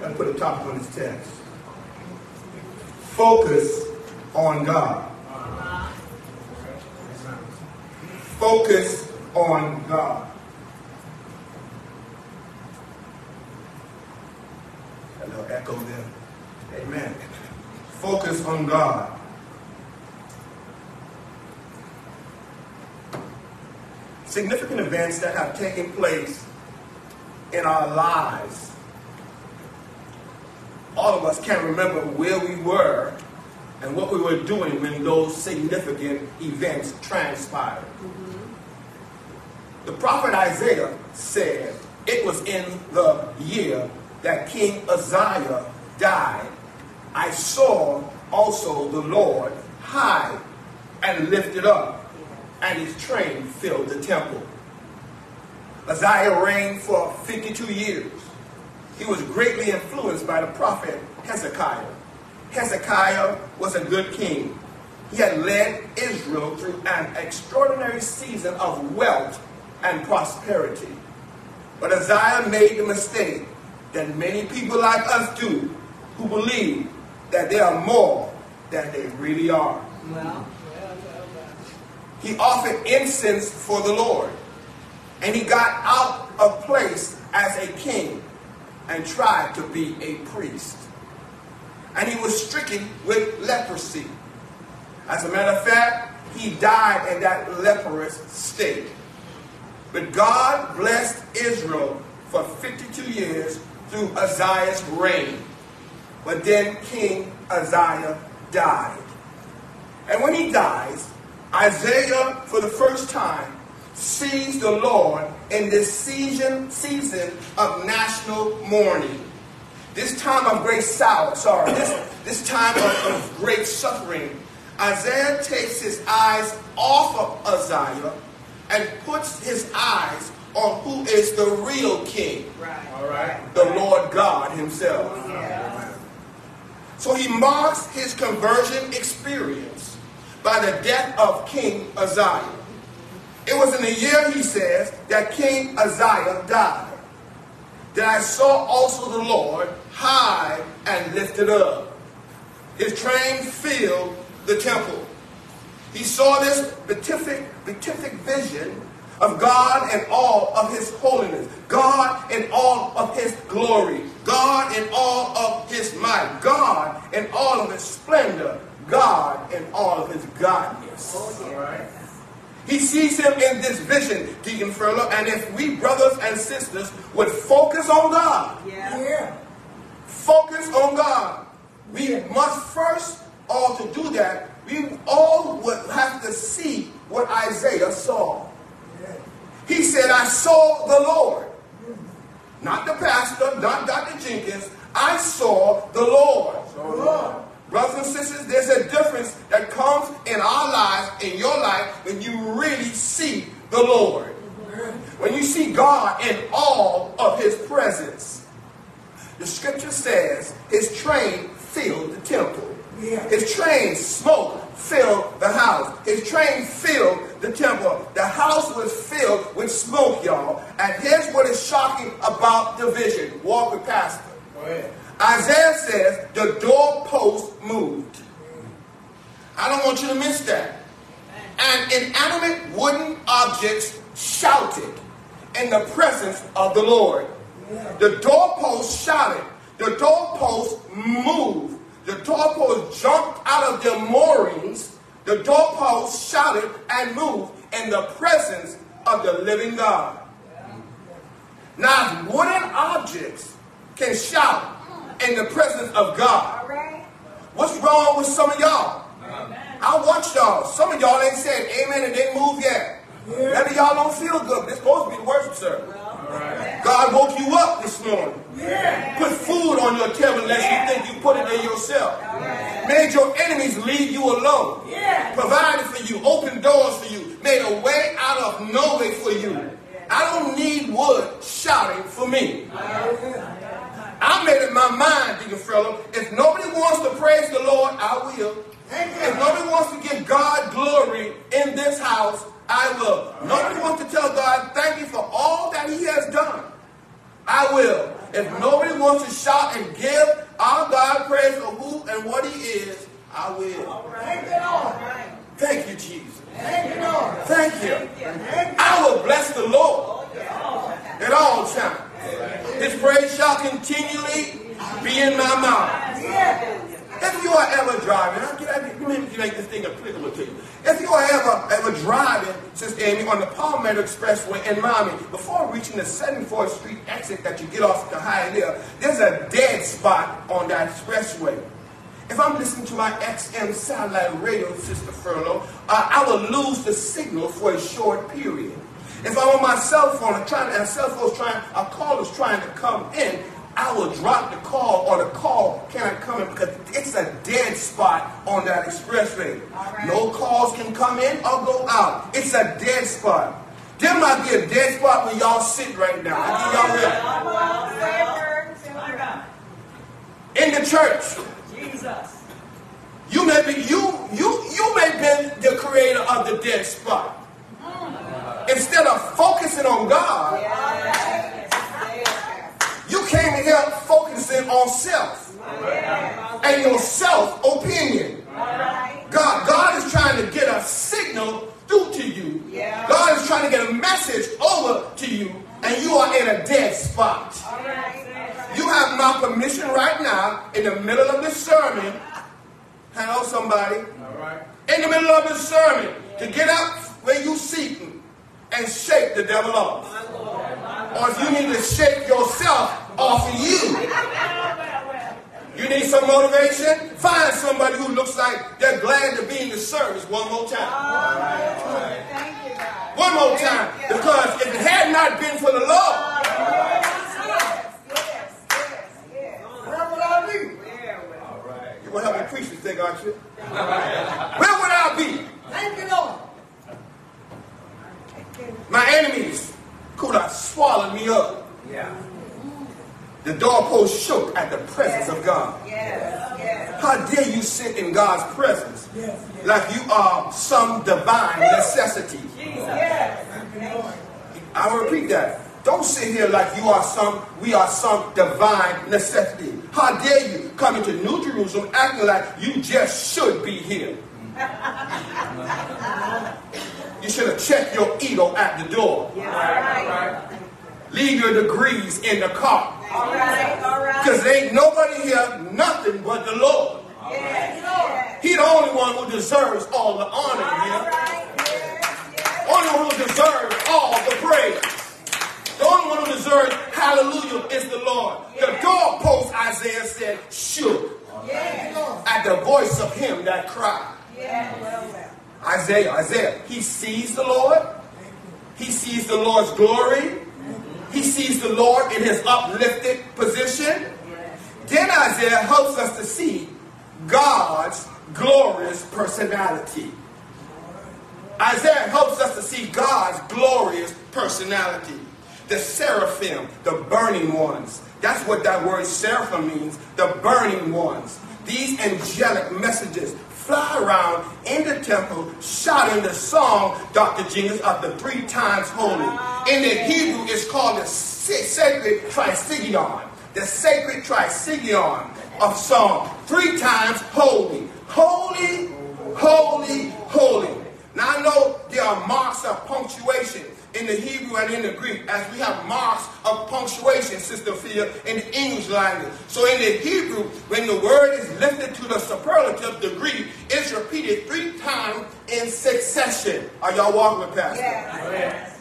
I put a topic on this text. Focus on God. Focus on God. A little echo there. Amen. Focus on God. Significant events that have taken place in our lives all of us can't remember where we were and what we were doing when those significant events transpired. The prophet Isaiah said it was in the year that King Uzziah died. I saw also the Lord high and lifted up, and his train filled the temple. Uzziah reigned for 52 years. He was greatly influenced by the prophet Hezekiah. Hezekiah was a good king. He had led Israel through an extraordinary season of wealth and prosperity. But Uzziah made the mistake that many people like us do who believe that they are more than they really are. Well, He offered incense for the Lord, and he got out of place as a king and tried to be a priest. And he was stricken with leprosy. As a matter of fact, he died in that leprous state. But God blessed Israel for 52 years through Uzziah's reign. But then King Uzziah died. And when he dies, Isaiah, for the first time, sees the Lord in this season, season of national mourning. This time of great sorrow, sorry, this, this time of, of great suffering. Isaiah takes his eyes off of Uzziah and puts his eyes on who is the real king. right. All right. The Lord God himself. So he marks his conversion experience by the death of King Uzziah. It was in the year, he says, that King Uzziah died. That I saw also the Lord high and lifted up. His train filled the temple. He saw this beatific, beatific vision of God and all of his holiness, God and all of his glory, God in all of his might, God in all of his splendor, God in all of his godness. Oh, all right? He sees him in this vision, Deacon Furlow, and if we brothers and sisters would focus on God, Yeah. Yeah. focus on God. We must first, all to do that, we all would have to see what Isaiah saw. He said, I saw the Lord. Not the pastor, not Dr. Jenkins. I saw the Lord. Lord. Brothers and sisters, there's a difference that comes in our lives, in your life, when you really see the Lord. When you see God in all of his presence. The scripture says his train filled the temple. His train smoke filled the house. His train filled the temple. The house was filled with smoke, y'all. And here's what is shocking about the vision. Walk with Pastor. Isaiah says the doorpost moved. I don't want you to miss that. And inanimate wooden objects shouted in the presence of the Lord. The doorpost shouted. The doorpost moved. The doorpost jumped out of their moorings. The doorpost shouted and moved in the presence of the living God. Now, wooden objects can shout in the presence of God, what's wrong with some of y'all? I watched y'all. Some of y'all ain't said amen and didn't move yet. Maybe y'all don't feel good, it's supposed to be worship service. God woke you up this morning. Put food on your table unless you think you put it in yourself. Made your enemies leave you alone. Provided for you, opened doors for you, made a way out of no way for you. I don't need wood shouting for me. I made up my mind, Deacon Furlow. If nobody wants to praise the Lord, I will. If nobody wants to give God glory in this house, I will. Nobody wants to tell God, thank you for all that he has done. I will. If nobody wants to shout and give our God praise for who and what he is, I will. Thank you, Lord. Thank you, Jesus. Thank you, Lord. Thank you. I will bless the Lord at all times. His praise shall continually be in my mouth. If you are ever driving, Can, maybe make this thing applicable to you. If you are ever ever driving, Sister Amy, on the Palmetto Expressway in Miami, before reaching the 74th Street exit that you get off the high there, there's a dead spot on that expressway. If I'm listening to my XM satellite radio, Sister Furlow, uh, I will lose the signal for a short period. If I'm on my cell phone and trying, and cell phone's trying, a call is trying to come in, I will drop the call or the call cannot come in because it's a dead spot on that expressway. No calls can come in or go out. It's a dead spot. There might be a dead spot where y'all sit right now. I give y'all real. Come on, say a word. Say a word. In the church, Jesus. you may be you you you may be the creator of the dead spot. Hmm. Instead of focusing on God, Yes. Say it. you came here focusing on self and your self opinion. God, God is trying to get a signal through to you. God is trying to get a message over to you, and you are in a dead spot. You have my permission right now in the middle of this sermon. Hello, somebody. In the middle of this sermon, to get up where you seeking and shake the devil off. Or if you need to shake yourself off of you. You need some motivation? Find somebody who looks like they're glad to be in the service one more time. Thank you, God. One more time. Because if it had not been for the Lord, Yes, yes, yes, yes. Where would I be? Yeah, well. All right. you will help me preach this thing, aren't you? Where would I be? Thank you, Lord. My enemies could have swallowed me up. Yeah. The doorpost shook at the presence of God. Yes, yes. How dare you sit in God's presence like you are some divine necessity? Yes. I repeat that. Don't sit here like you are some, we are some divine necessity. How dare you come into New Jerusalem acting like you just should be here? You should have checked your ego at the door. All right. Leave your degrees in the car. All right. All right. Because there ain't nobody here, nothing but the Lord. Yes. He the only one who deserves all the honor here. right. Yes, yes. Only one who deserves all the praise. The only one who deserves hallelujah is the Lord. The doorpost, Isaiah said, shook at the voice of him that cried. Yes. Well, well. Isaiah, Isaiah, he sees the Lord. He sees the Lord's glory. Sees the Lord in his uplifted position. Then Isaiah helps us to see God's glorious personality. Isaiah helps us to see God's glorious personality. The seraphim, the burning ones. That's what that word seraphim means, the burning ones. These angelic messages fly around in the temple shouting the song, Dr. Genius, of the three times holy. In the Hebrew, it's called the sacred trisagion. The sacred trisagion of song. Three times holy. Holy, holy, holy. Now I know there are marks of punctuation in the Hebrew and in the Greek, as we have marks of punctuation, Sister Phil, in the English language. So in the Hebrew, when the word is lifted to the superlative degree, it's repeated three times in succession. Are y'all walking with Pastor? Yes.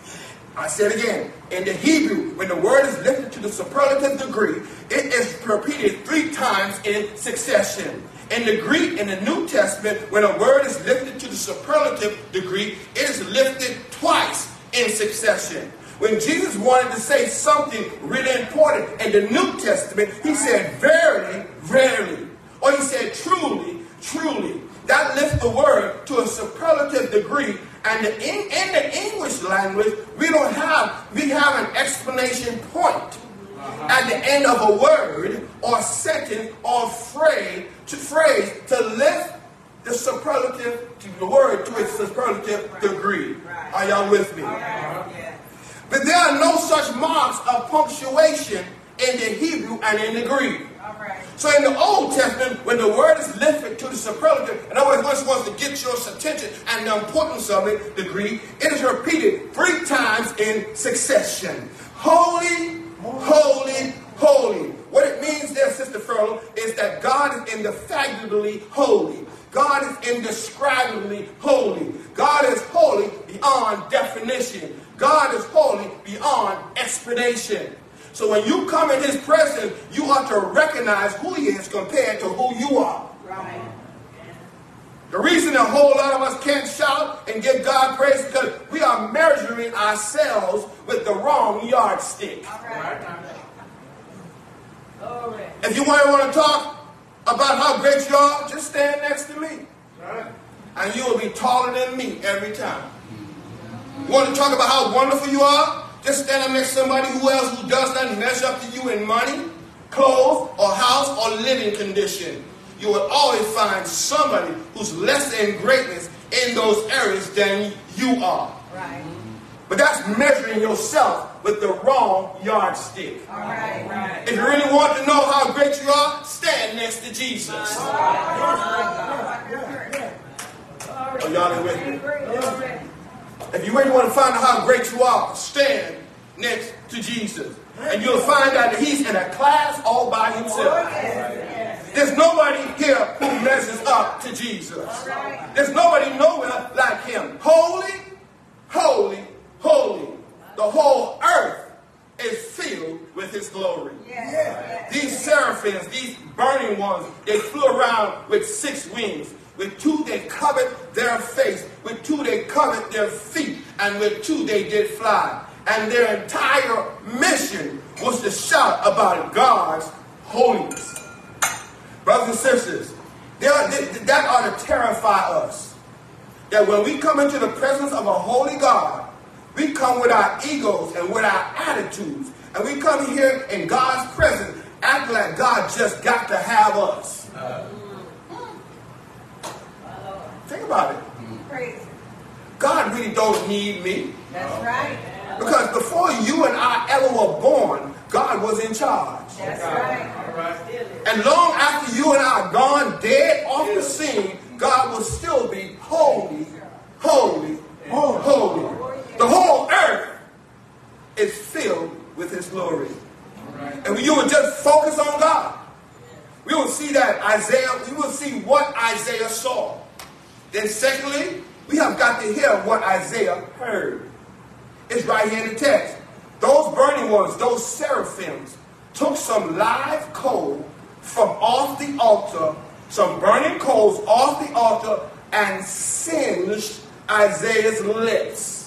I said again, in the Hebrew, when the word is lifted to the superlative degree, it is repeated three times in succession. In the Greek, in the New Testament, when a word is lifted to the superlative degree, it is lifted twice in succession. When Jesus wanted to say something really important in the New Testament, he said, verily, verily. Or he said, truly, truly. That lifts the word to a superlative degree. And in, in the English language, we don't have, we have an explanation point at the end of a word or sentence or phrase to phrase to lift the superlative to the word to its superlative degree. Are y'all with me? But there are no such marks of punctuation in the Hebrew and in the Greek. So in the Old Testament, when the word is lifted to the superlative, in other words, once wants to get your attention and the importance of it, the Greek, it is repeated three times in succession. Holy, holy, holy. What it means there, Sister Furlow, is that God is indefagibly holy. God is indescribably holy. God is holy beyond definition. God is holy beyond explanation. So when you come in his presence, you ought to recognize who he is compared to who you are. Right. The reason a whole lot of us can't shout and give God praise is because we are measuring ourselves with the wrong yardstick. All right. Glory. If you want to talk about how great you are, just stand next to me. And you will be taller than me every time. You want to talk about how wonderful you are? Just stand up next to somebody who else who does not measure up to you in money, clothes, or house, or living condition. You will always find somebody who's less in greatness in those areas than you are. Right. But that's measuring yourself with the wrong yardstick. All right, right. If you really want to know how great you are, stand next to Jesus. Oh, y'all ain't with me? If you really want to find out how great you are, stand next to Jesus. And you'll find out that he's in a class all by himself. There's nobody here who measures up to Jesus. There's nobody nowhere like him. Holy, holy, holy. The whole earth is filled with his glory. These seraphims, these burning ones, they flew around with six wings. With two they covered their face, with two they covered their feet, and with two they did fly. And their entire mission was to shout about God's holiness. Brothers and sisters, they are- that ought to terrify us. That when we come into the presence of a holy God, we come with our egos and with our attitudes. And we come here in God's presence acting like God just got to have us. Think about it. God really don't need me. That's right. Because before you and I ever were born, God was in charge. That's right. And long after you and I are gone, dead off the scene, God will still be holy, holy, holy. The whole earth is filled with His glory. And when you would just focus on God, we will see that Isaiah, we will see what Isaiah saw. Then secondly, we have got to hear what Isaiah heard. It's right here in the text. Those burning ones, those seraphims, took some live coal from off the altar, some burning coals off the altar, and singed Isaiah's lips.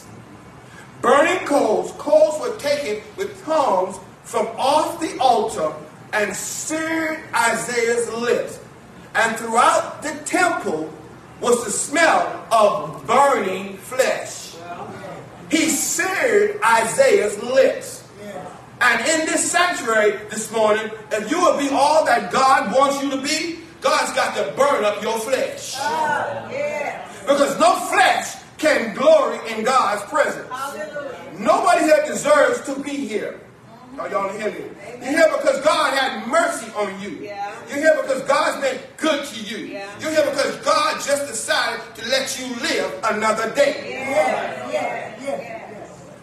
Burning coals, coals were taken with tongs from off the altar and seared Isaiah's lips. And throughout the temple was the smell of burning flesh. He seared Isaiah's lips. And in this sanctuary this morning, if you will be all that God wants you to be, God's got to burn up your flesh. Ah, because no flesh can glory in God's presence. Nobody here deserves to be here. Are y'all hear me? You're here because God had mercy on you. Yeah. You're here because God's been good to you. Yeah. You're here because God just decided to let you live another day.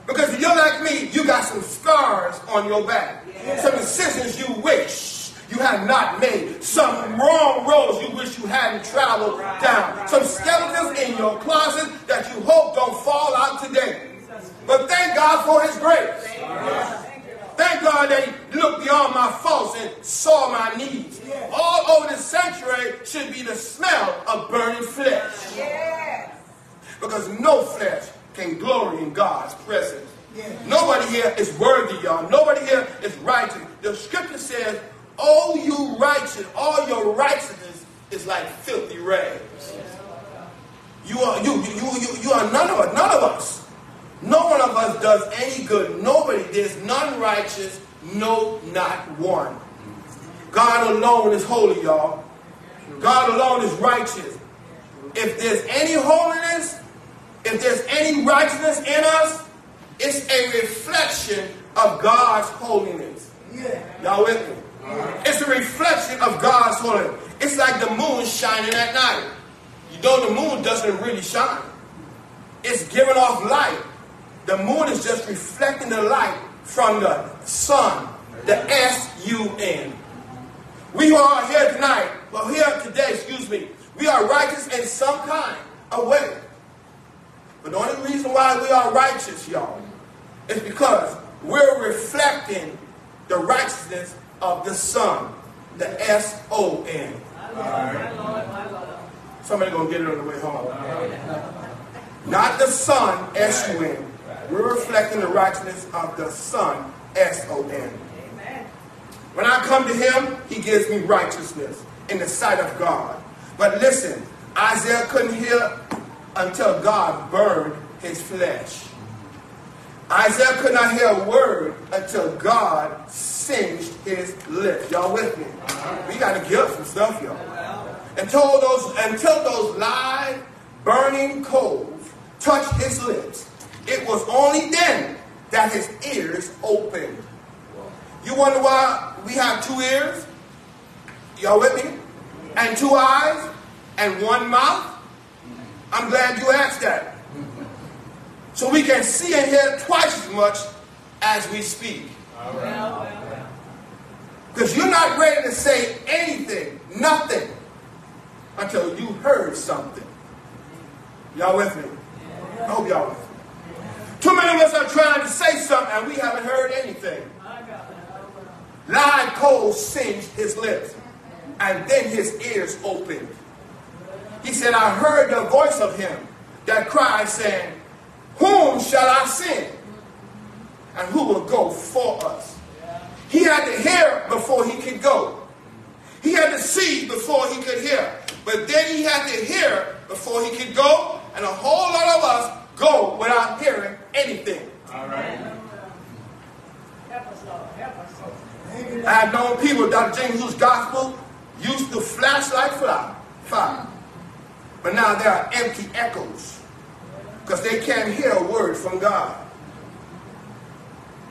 Because if you're like me, you got some scars on your back. Some decisions you wish you have not made. Some wrong roads you wish you hadn't traveled down. Some skeletons in your closet that you hope don't fall out today. But thank God for his grace. Thank God he looked beyond my faults and saw my needs. All over the sanctuary should be the smell of burning flesh. Because no flesh can glory in God's presence. Nobody here is worthy, y'all. Nobody here is righteous. The scripture says, Oh, you righteous, all your righteousness is like filthy rags. You are you you you you, you are none of us, none of us. No one of us does any good. Nobody, there's none righteous, no, not one. God alone is holy, y'all. God alone is righteous. If there's any holiness, if there's any righteousness in us, it's a reflection of God's holiness. Y'all with me? It's a reflection of God's holiness. It's like the moon shining at night. You know the moon doesn't really shine. It's giving off light. The moon is just reflecting the light from the sun, the S-U-N. We are here tonight, well here today, excuse me, we are righteous in some kind of way. But the only reason why we are righteous, y'all, is because we're reflecting the righteousness of the Son, the S-O-N. Somebody gonna get it on the way home. Not the Son, S-U-N. We're reflecting the righteousness of the Son, S-O-N. When I come to him, he gives me righteousness in the sight of God. But listen, Isaiah couldn't hear until God burned his flesh. Isaiah could not hear a word until God singed his lips. Y'all with me? We got to give up some stuff, y'all. Until those, until those live, burning coals touched his lips, it was only then that his ears opened. You wonder why we have two ears? Y'all with me? And two eyes? And one mouth? I'm glad you asked that. So we can see and hear twice as much as we speak. Because you're not ready to say anything, nothing, until you heard something. Y'all with me? I hope y'all with me. Too many of us are trying to say something and we haven't heard anything. Live coals singed his lips, and then his ears opened. He said, I heard the voice of him that cried, saying, Whom shall I send? And who will go for us? He had to hear before he could go. He had to see before he could hear. But then he had to hear before he could go, and a whole lot of us go without hearing anything. Help us, Lord. Help us, Lord. I have known people, Dr. James, whose gospel used to flash like fly, fire. But now they are empty echoes because they can't hear a word from God.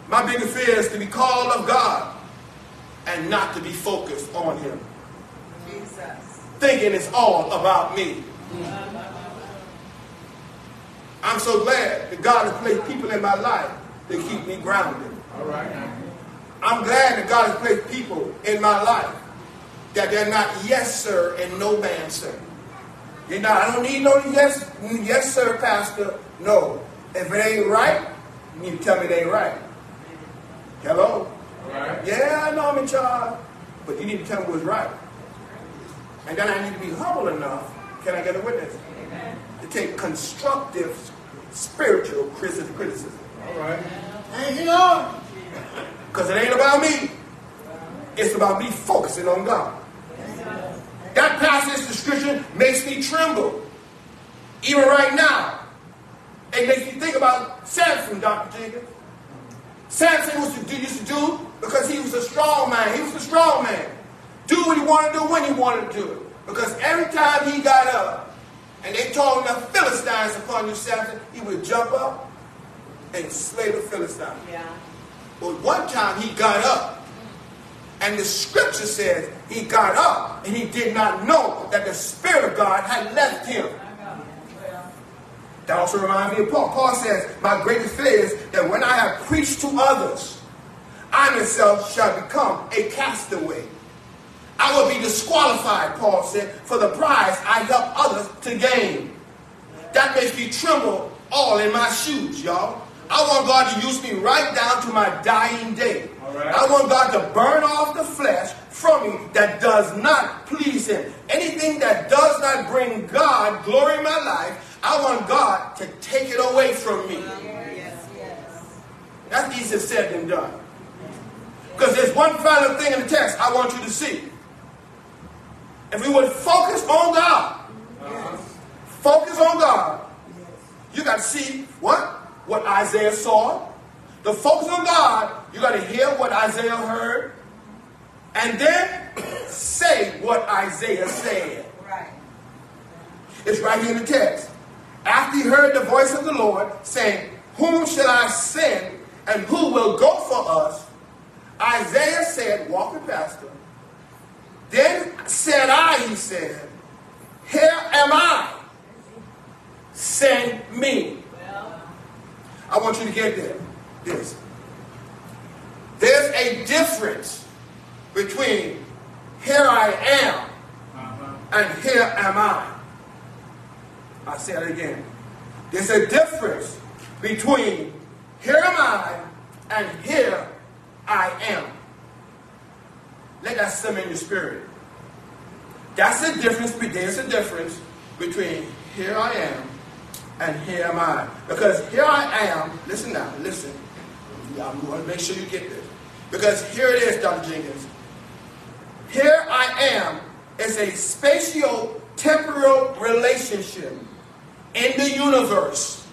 My biggest fear is to be called of God and not to be focused on Him, Jesus. thinking it's all about me. I'm so glad that God has placed people in my life to keep me grounded. All right. I'm glad that God has placed people in my life that they're not yes sir and no man sir. You know, I don't need no yes, yes sir, pastor. No. If it ain't right, you need to tell me it ain't right. Hello? All right. Yeah, I know I'm in charge, but you need to tell me what's right. And then I need to be humble enough, can I get a witness? To take constructive spiritual criticism. All right. Thank you, Lord. Because it ain't about me. It's about me focusing on God. That passage of scripture makes me tremble. Even right now. It makes me think about Samson, Dr. Jenkins. Samson was to do, used to do because he was a strong man. He was a strong man. Do what he wanted to do when he wanted to do it. Because every time he got up and they told him the Philistines upon you, Samson, he would jump up and slay the Philistines. Yeah. But one time he got up, and the scripture says he got up and he did not know that the Spirit of God had left him. That also reminds me of Paul. Paul says, My greatest fear is that when I have preached to others, I myself shall become a castaway. I will be disqualified, Paul said, for the prize I help others to gain. That makes me tremble all in my shoes, y'all. I want God to use me right down to my dying day. All right. I want God to burn off the flesh from me that does not please Him. Anything that does not bring God glory in my life, I want God to take it away from me. Yes, yes. That's easier said than done. Because there's one final thing in the text I want you to see. If we would focus on God, uh-huh. focus on God, you got to see what? What Isaiah saw. The focus on God, you got to hear what Isaiah heard. And then say what Isaiah said. Right. It's right here in the text. After he heard the voice of the Lord saying, Whom shall I send and who will go for us? Isaiah said, Walk with Pastor. Then said I, he said, Here am I. Send me. I want you to get there. This. There's a difference between here I am Uh-huh. and here am I. I say it again. There's a difference between here am I and here I am. Let that simmer in your spirit. That's the difference. There's a difference between here I am and here am I. Because here I am, listen now, listen. I want to make sure you get this. Because here it is, Dr. Jenkins. Here I am is a spatio-temporal relationship in the universe.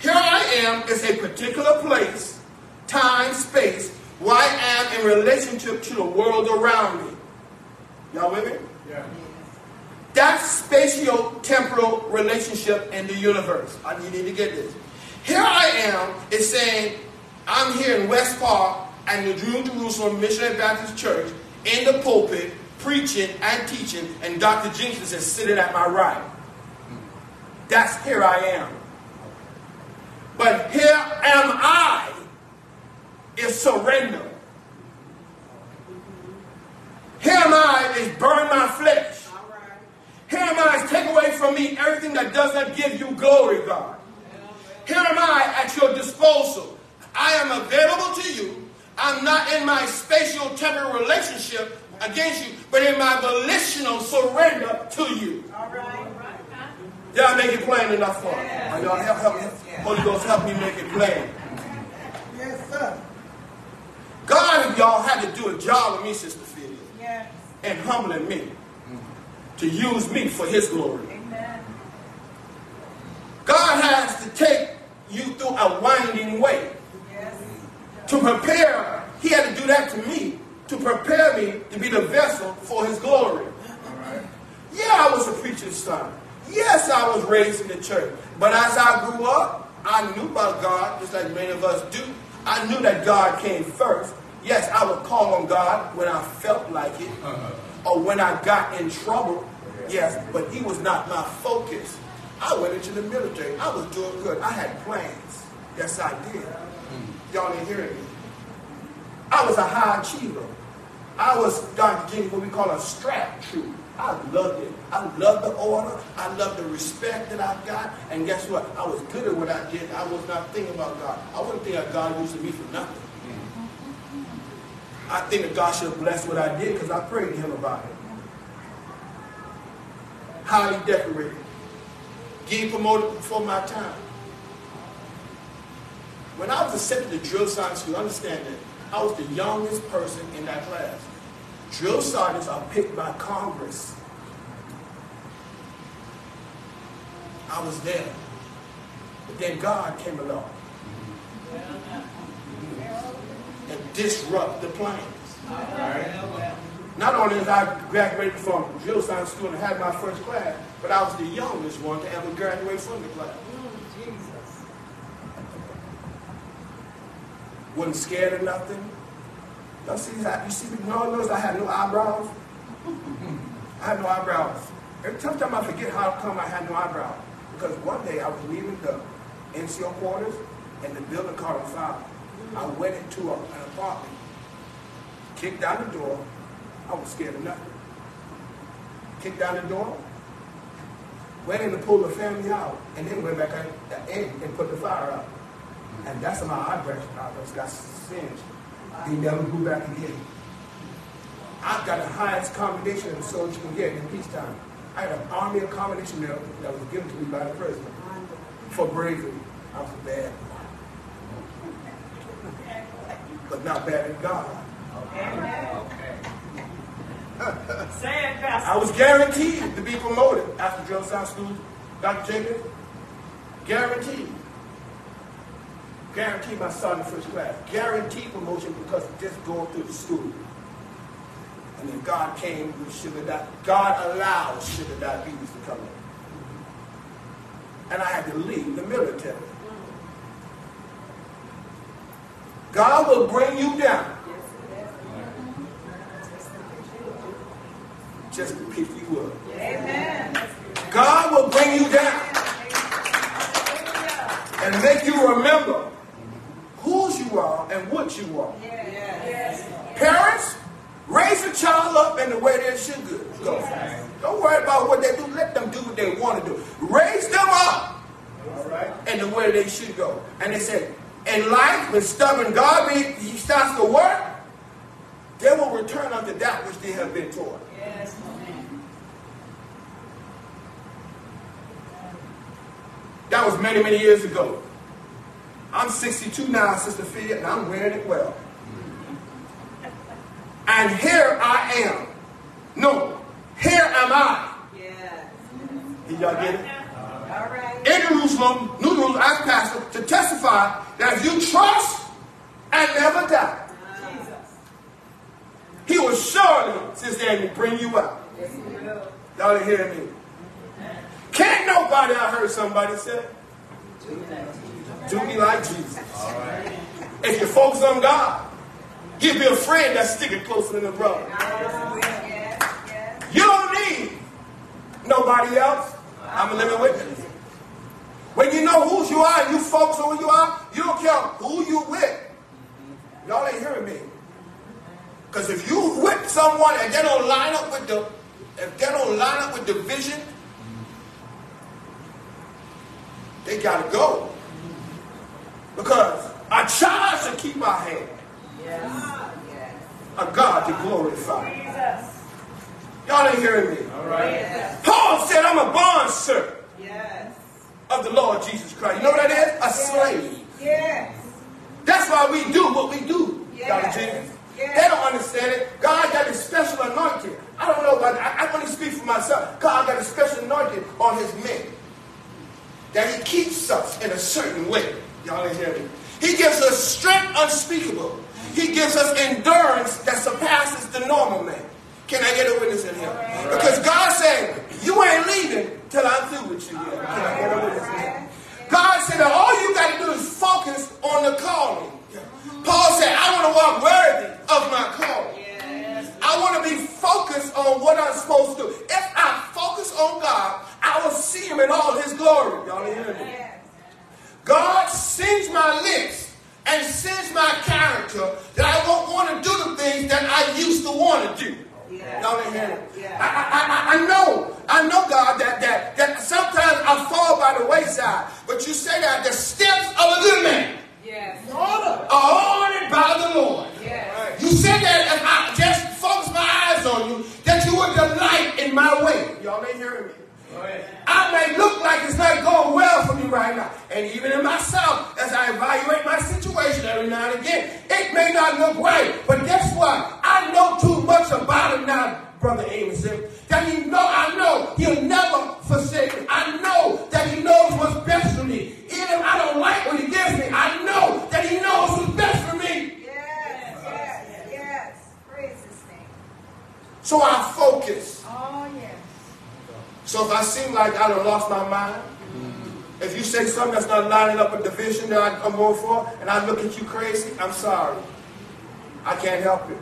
Here I am is a particular place, time, space, where I am in relationship to the world around me. Y'all with me? Yeah. That spatio-temporal relationship in the universe. I you need to get this. Here I am is saying, I'm here in West Park and the New Jerusalem Missionary Baptist Church in the pulpit preaching and teaching, and Dr. Jenkins is sitting at my right. That's here I am. But here am I is surrender. Here am I is burn my flesh. Here am I take away from me everything that does not give you glory, God. Here am I at your disposal. I am available to you. I'm not in my spatial temporal relationship against you, but in my volitional surrender to you. All right. Did I make it plain enough for you? Are y'all help, help me? Holy Ghost, help me make it plain. Yes, sir. God, if y'all had to do a job with me, Sister Philia, Yes. and humbling me to use me for His glory. Amen. God has to take you through a winding way Yes. to prepare. He had to do that to me to prepare me to be the vessel for His glory. Yeah, I was a preacher's son. Yes, I was raised in the church. But as I grew up, I knew about God, just like many of us do. I knew that God came first. Yes, I would call on God when I felt like it uh-huh. Or when I got in trouble. Yes, but He was not my focus. I went into the military. I was doing good. I had plans. Yes, I did. Hmm. Y'all ain't hearing me. I was a high achiever. I was Dr. Jenny, what we call a STRAC troop. I loved it. I loved the order. I loved the respect that I got. And guess what? I was good at what I did. I was not thinking about God. I wouldn't think that God used me for nothing. I think that God should have blessed what I did because I prayed to him about it. Highly decorated. Getting promoted before my time. When I was accepted to drill sergeant school, understand that I was the youngest person in that class. Drill sergeants are picked by Congress. I was there. But then God came along disrupt the plans. Not only did I graduate from drill sergeant school and had my first class, but I was the youngest one to ever graduate from the class. Oh, Wasn't scared of nothing. Y'all see that? You see me? No, notice I had no eyebrows. I had no eyebrows. Every time I forget how come I had no eyebrows. Because one day I was leaving the NCO quarters and the building caught on fire. I went into a, apartment, kicked down the door. I was scared of nothing. Kicked down the door, went in to pull the family out, and then went back in and put the fire out. And that's when my eyebrows, eyebrows got singed. They never grew back again. I've got the highest commendation of a soldier can get in peacetime. I had an army accommodation medal that was given to me by the president for bravery. I was a bad But not bad in God. Say it, Pastor. I was guaranteed to be promoted after drill school. Dr. Jacobs, guaranteed. Guaranteed my son in first class. Guaranteed promotion because of just going through the school. And then God came with sugar di- God allowed sugar diabetes to come in. And I had to leave the military. God will bring you down just to pick you up. Amen. God will bring you down and make you remember whose you are and what you are. Yes. Parents, raise a child up in the way they should go. Don't worry about what they do. Let them do what they want to do. Raise them up right, in the way they should go. And they say, in life, when stubborn God he starts to work, they will return unto that which they have been taught. Yes. That was many, many years ago. I'm 62 now, Sister Fia, and I'm wearing it well. And here I am. No, here am I. Yes. Did y'all get it? Right. In Jerusalem, New Jerusalem, as pastor, to testify that if you trust and never doubt, Jesus. he will surely, Sister Amy, bring you out. Yes. Y'all didn't hear me. Can't nobody, I heard somebody say, do me like Jesus. If you focus on God, He'll be a friend that's sticking closer than a brother. You don't need nobody else. I'm a living witness. When you know who you are and you focus on who you are, you don't care who you with. Y'all ain't hearing me. Because if you whip someone and they don't line up with the, if they don't line up with the vision, they gotta go. Because I charge to keep my hand. A God to glorify. Y'all ain't hearing me. All right. Paul said, I'm a bond servant Yes. Of the Lord Jesus Christ. You know what that is? A slave. Yes. That's why we do what we do, Yes. Dr. Jenkins. Yes. They don't understand it. God got a special anointing. I don't know about I, I only speak for myself. God got a special anointing on his men. That he keeps us in a certain way. Y'all ain't hearing me. He gives us strength unspeakable. He gives us endurance that surpasses the normal man. Can I get a witness in here? Because God said, you ain't leaving till I'm through with you. Can I get a witness? God said that all you got to do is focus on the calling. Paul said, I want to walk worthy of my calling. I want to be focused on what I'm supposed to do. If I focus on God, I will see him in all his glory. Y'all hearing me? God sings my lips and sings my character that I won't want to do the things that I used to want to do. Y'all ain't hearing? I, I, I, I know, I know, God, that, that, that sometimes I fall by the wayside. But you say that the steps of a good man Yes. are ordered by the Lord. Yes. You said that and I just focus my eyes on you, that you would delight in my way. Y'all ain't hearing me. I may look like it's not going well for me right now. And even in myself, as I evaluate my situation every now and again, it may not look right. But guess what? I know too much about him now, Brother Amos. That he know, I know he'll never forsake me. I know that he knows what's best for me. Even if I don't like what he gives me, I know that he knows what's best for me. Yes. Yes. Yes. Praise his name. So I focus. Oh, yes. So if I seem like I done lost my mind, if you say something that's not lining up with the vision that I- I'm going for, and I look at you crazy, I'm sorry. I can't help it.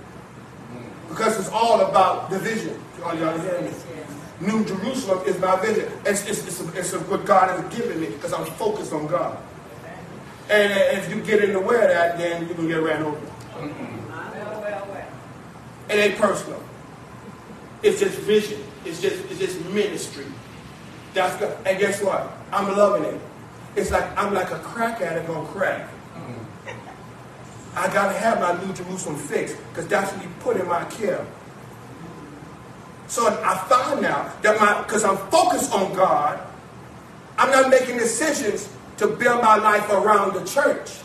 Because it's all about the vision. Y'all, y'all hear me? New Jerusalem is my vision. It's, it's, it's, it's what God has given me because I'm focused on God. And if you get in the way of that, then you're going to get ran over. Mm-hmm. Well, well, well. It ain't personal. It's just vision. It's just it's just ministry. That's good. And guess what? I'm loving it. It's like I'm like a crack addict on crack. I gotta have my New Jerusalem fixed because that's what He put in my care. So I found out that my because I'm focused on God, I'm not making decisions to build my life around the church.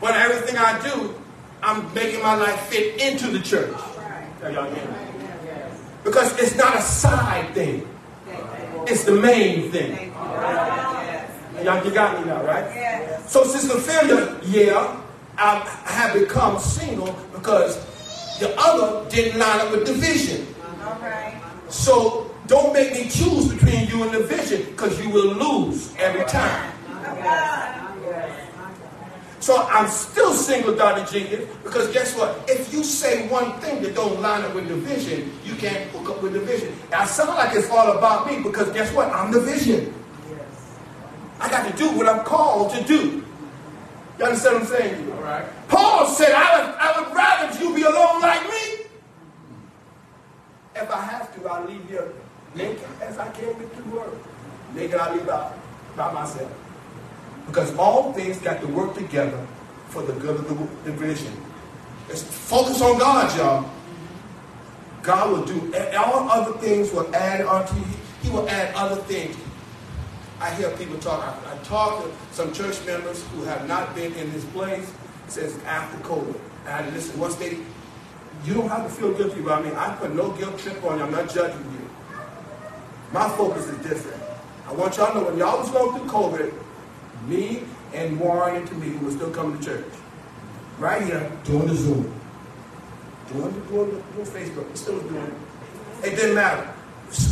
But everything I do, I'm making my life fit into the church. Are y'all? Because it's not a side thing. It's the main thing. Y'all, you got me now, right? So, Sister Ophelia, yeah, I have become single because the other didn't line up with the vision. So, don't make me choose between you and the vision because you will lose every time. So I'm still single, Dr. Jenkins, because guess what? If you say one thing that don't line up with the vision, you can't hook up with the vision. Now, I sound like it's all about me because guess what? I'm the vision. Yes. I got to do what I'm called to do. You understand what I'm saying? All right. Paul said, I would, I would rather you be alone like me. If I have to, I'll leave here naked as I came into the world. Naked, I'll leave out by myself. Because all things got to work together for the good of the, division. vision. Let's focus on God, y'all. God will do all other things will add onto you. He will add other things. I hear people talk. I, I talk to some church members who have not been in this place since after COVID. And I listen, once they, you don't have to feel guilty about me. I put no guilt trip on you. I'm not judging you. My focus is different. I want y'all to know when y'all was going through COVID, me and Warren and Tamika were still coming to church. Right here, doing the Zoom. Doing the, doing the, doing Facebook. We're still doing it. It didn't matter.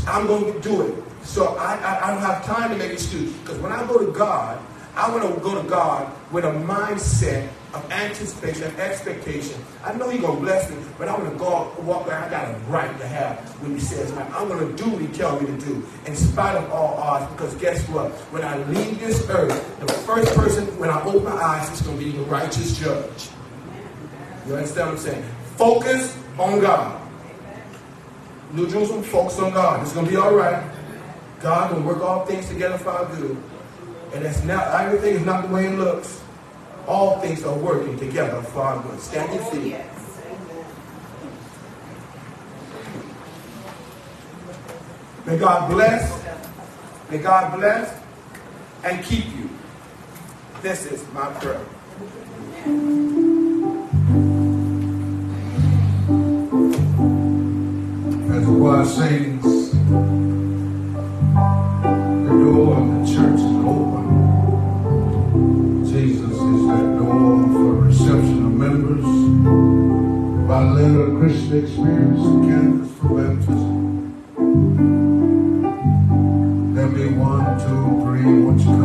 I'm going to do it. So I, I, I don't have time to make excuses. Because when I go to God, I want to go to God with a mindset of anticipation, of expectation. I know He's gonna bless me, but I'm gonna go walk around. I got a right to have when He says, "Man, I'm gonna do what He tells me to do, in spite of all odds." Because guess what? When I leave this earth, the first person when I open my eyes is gonna be the righteous judge. You understand what I'm saying? Focus on God. New Jerusalem, focus on God. It's gonna be all right. God will work all things together for our good. And that's not everything is not the way it looks. All things are working together for our good. Stand your feet. May God bless. May God bless and keep you. This is my prayer. As the choir sings, the door of the church is open. Jesus is that door for reception of members, by bilateral Christian experience, and candidates for baptism. There'll be one, two, three, won't you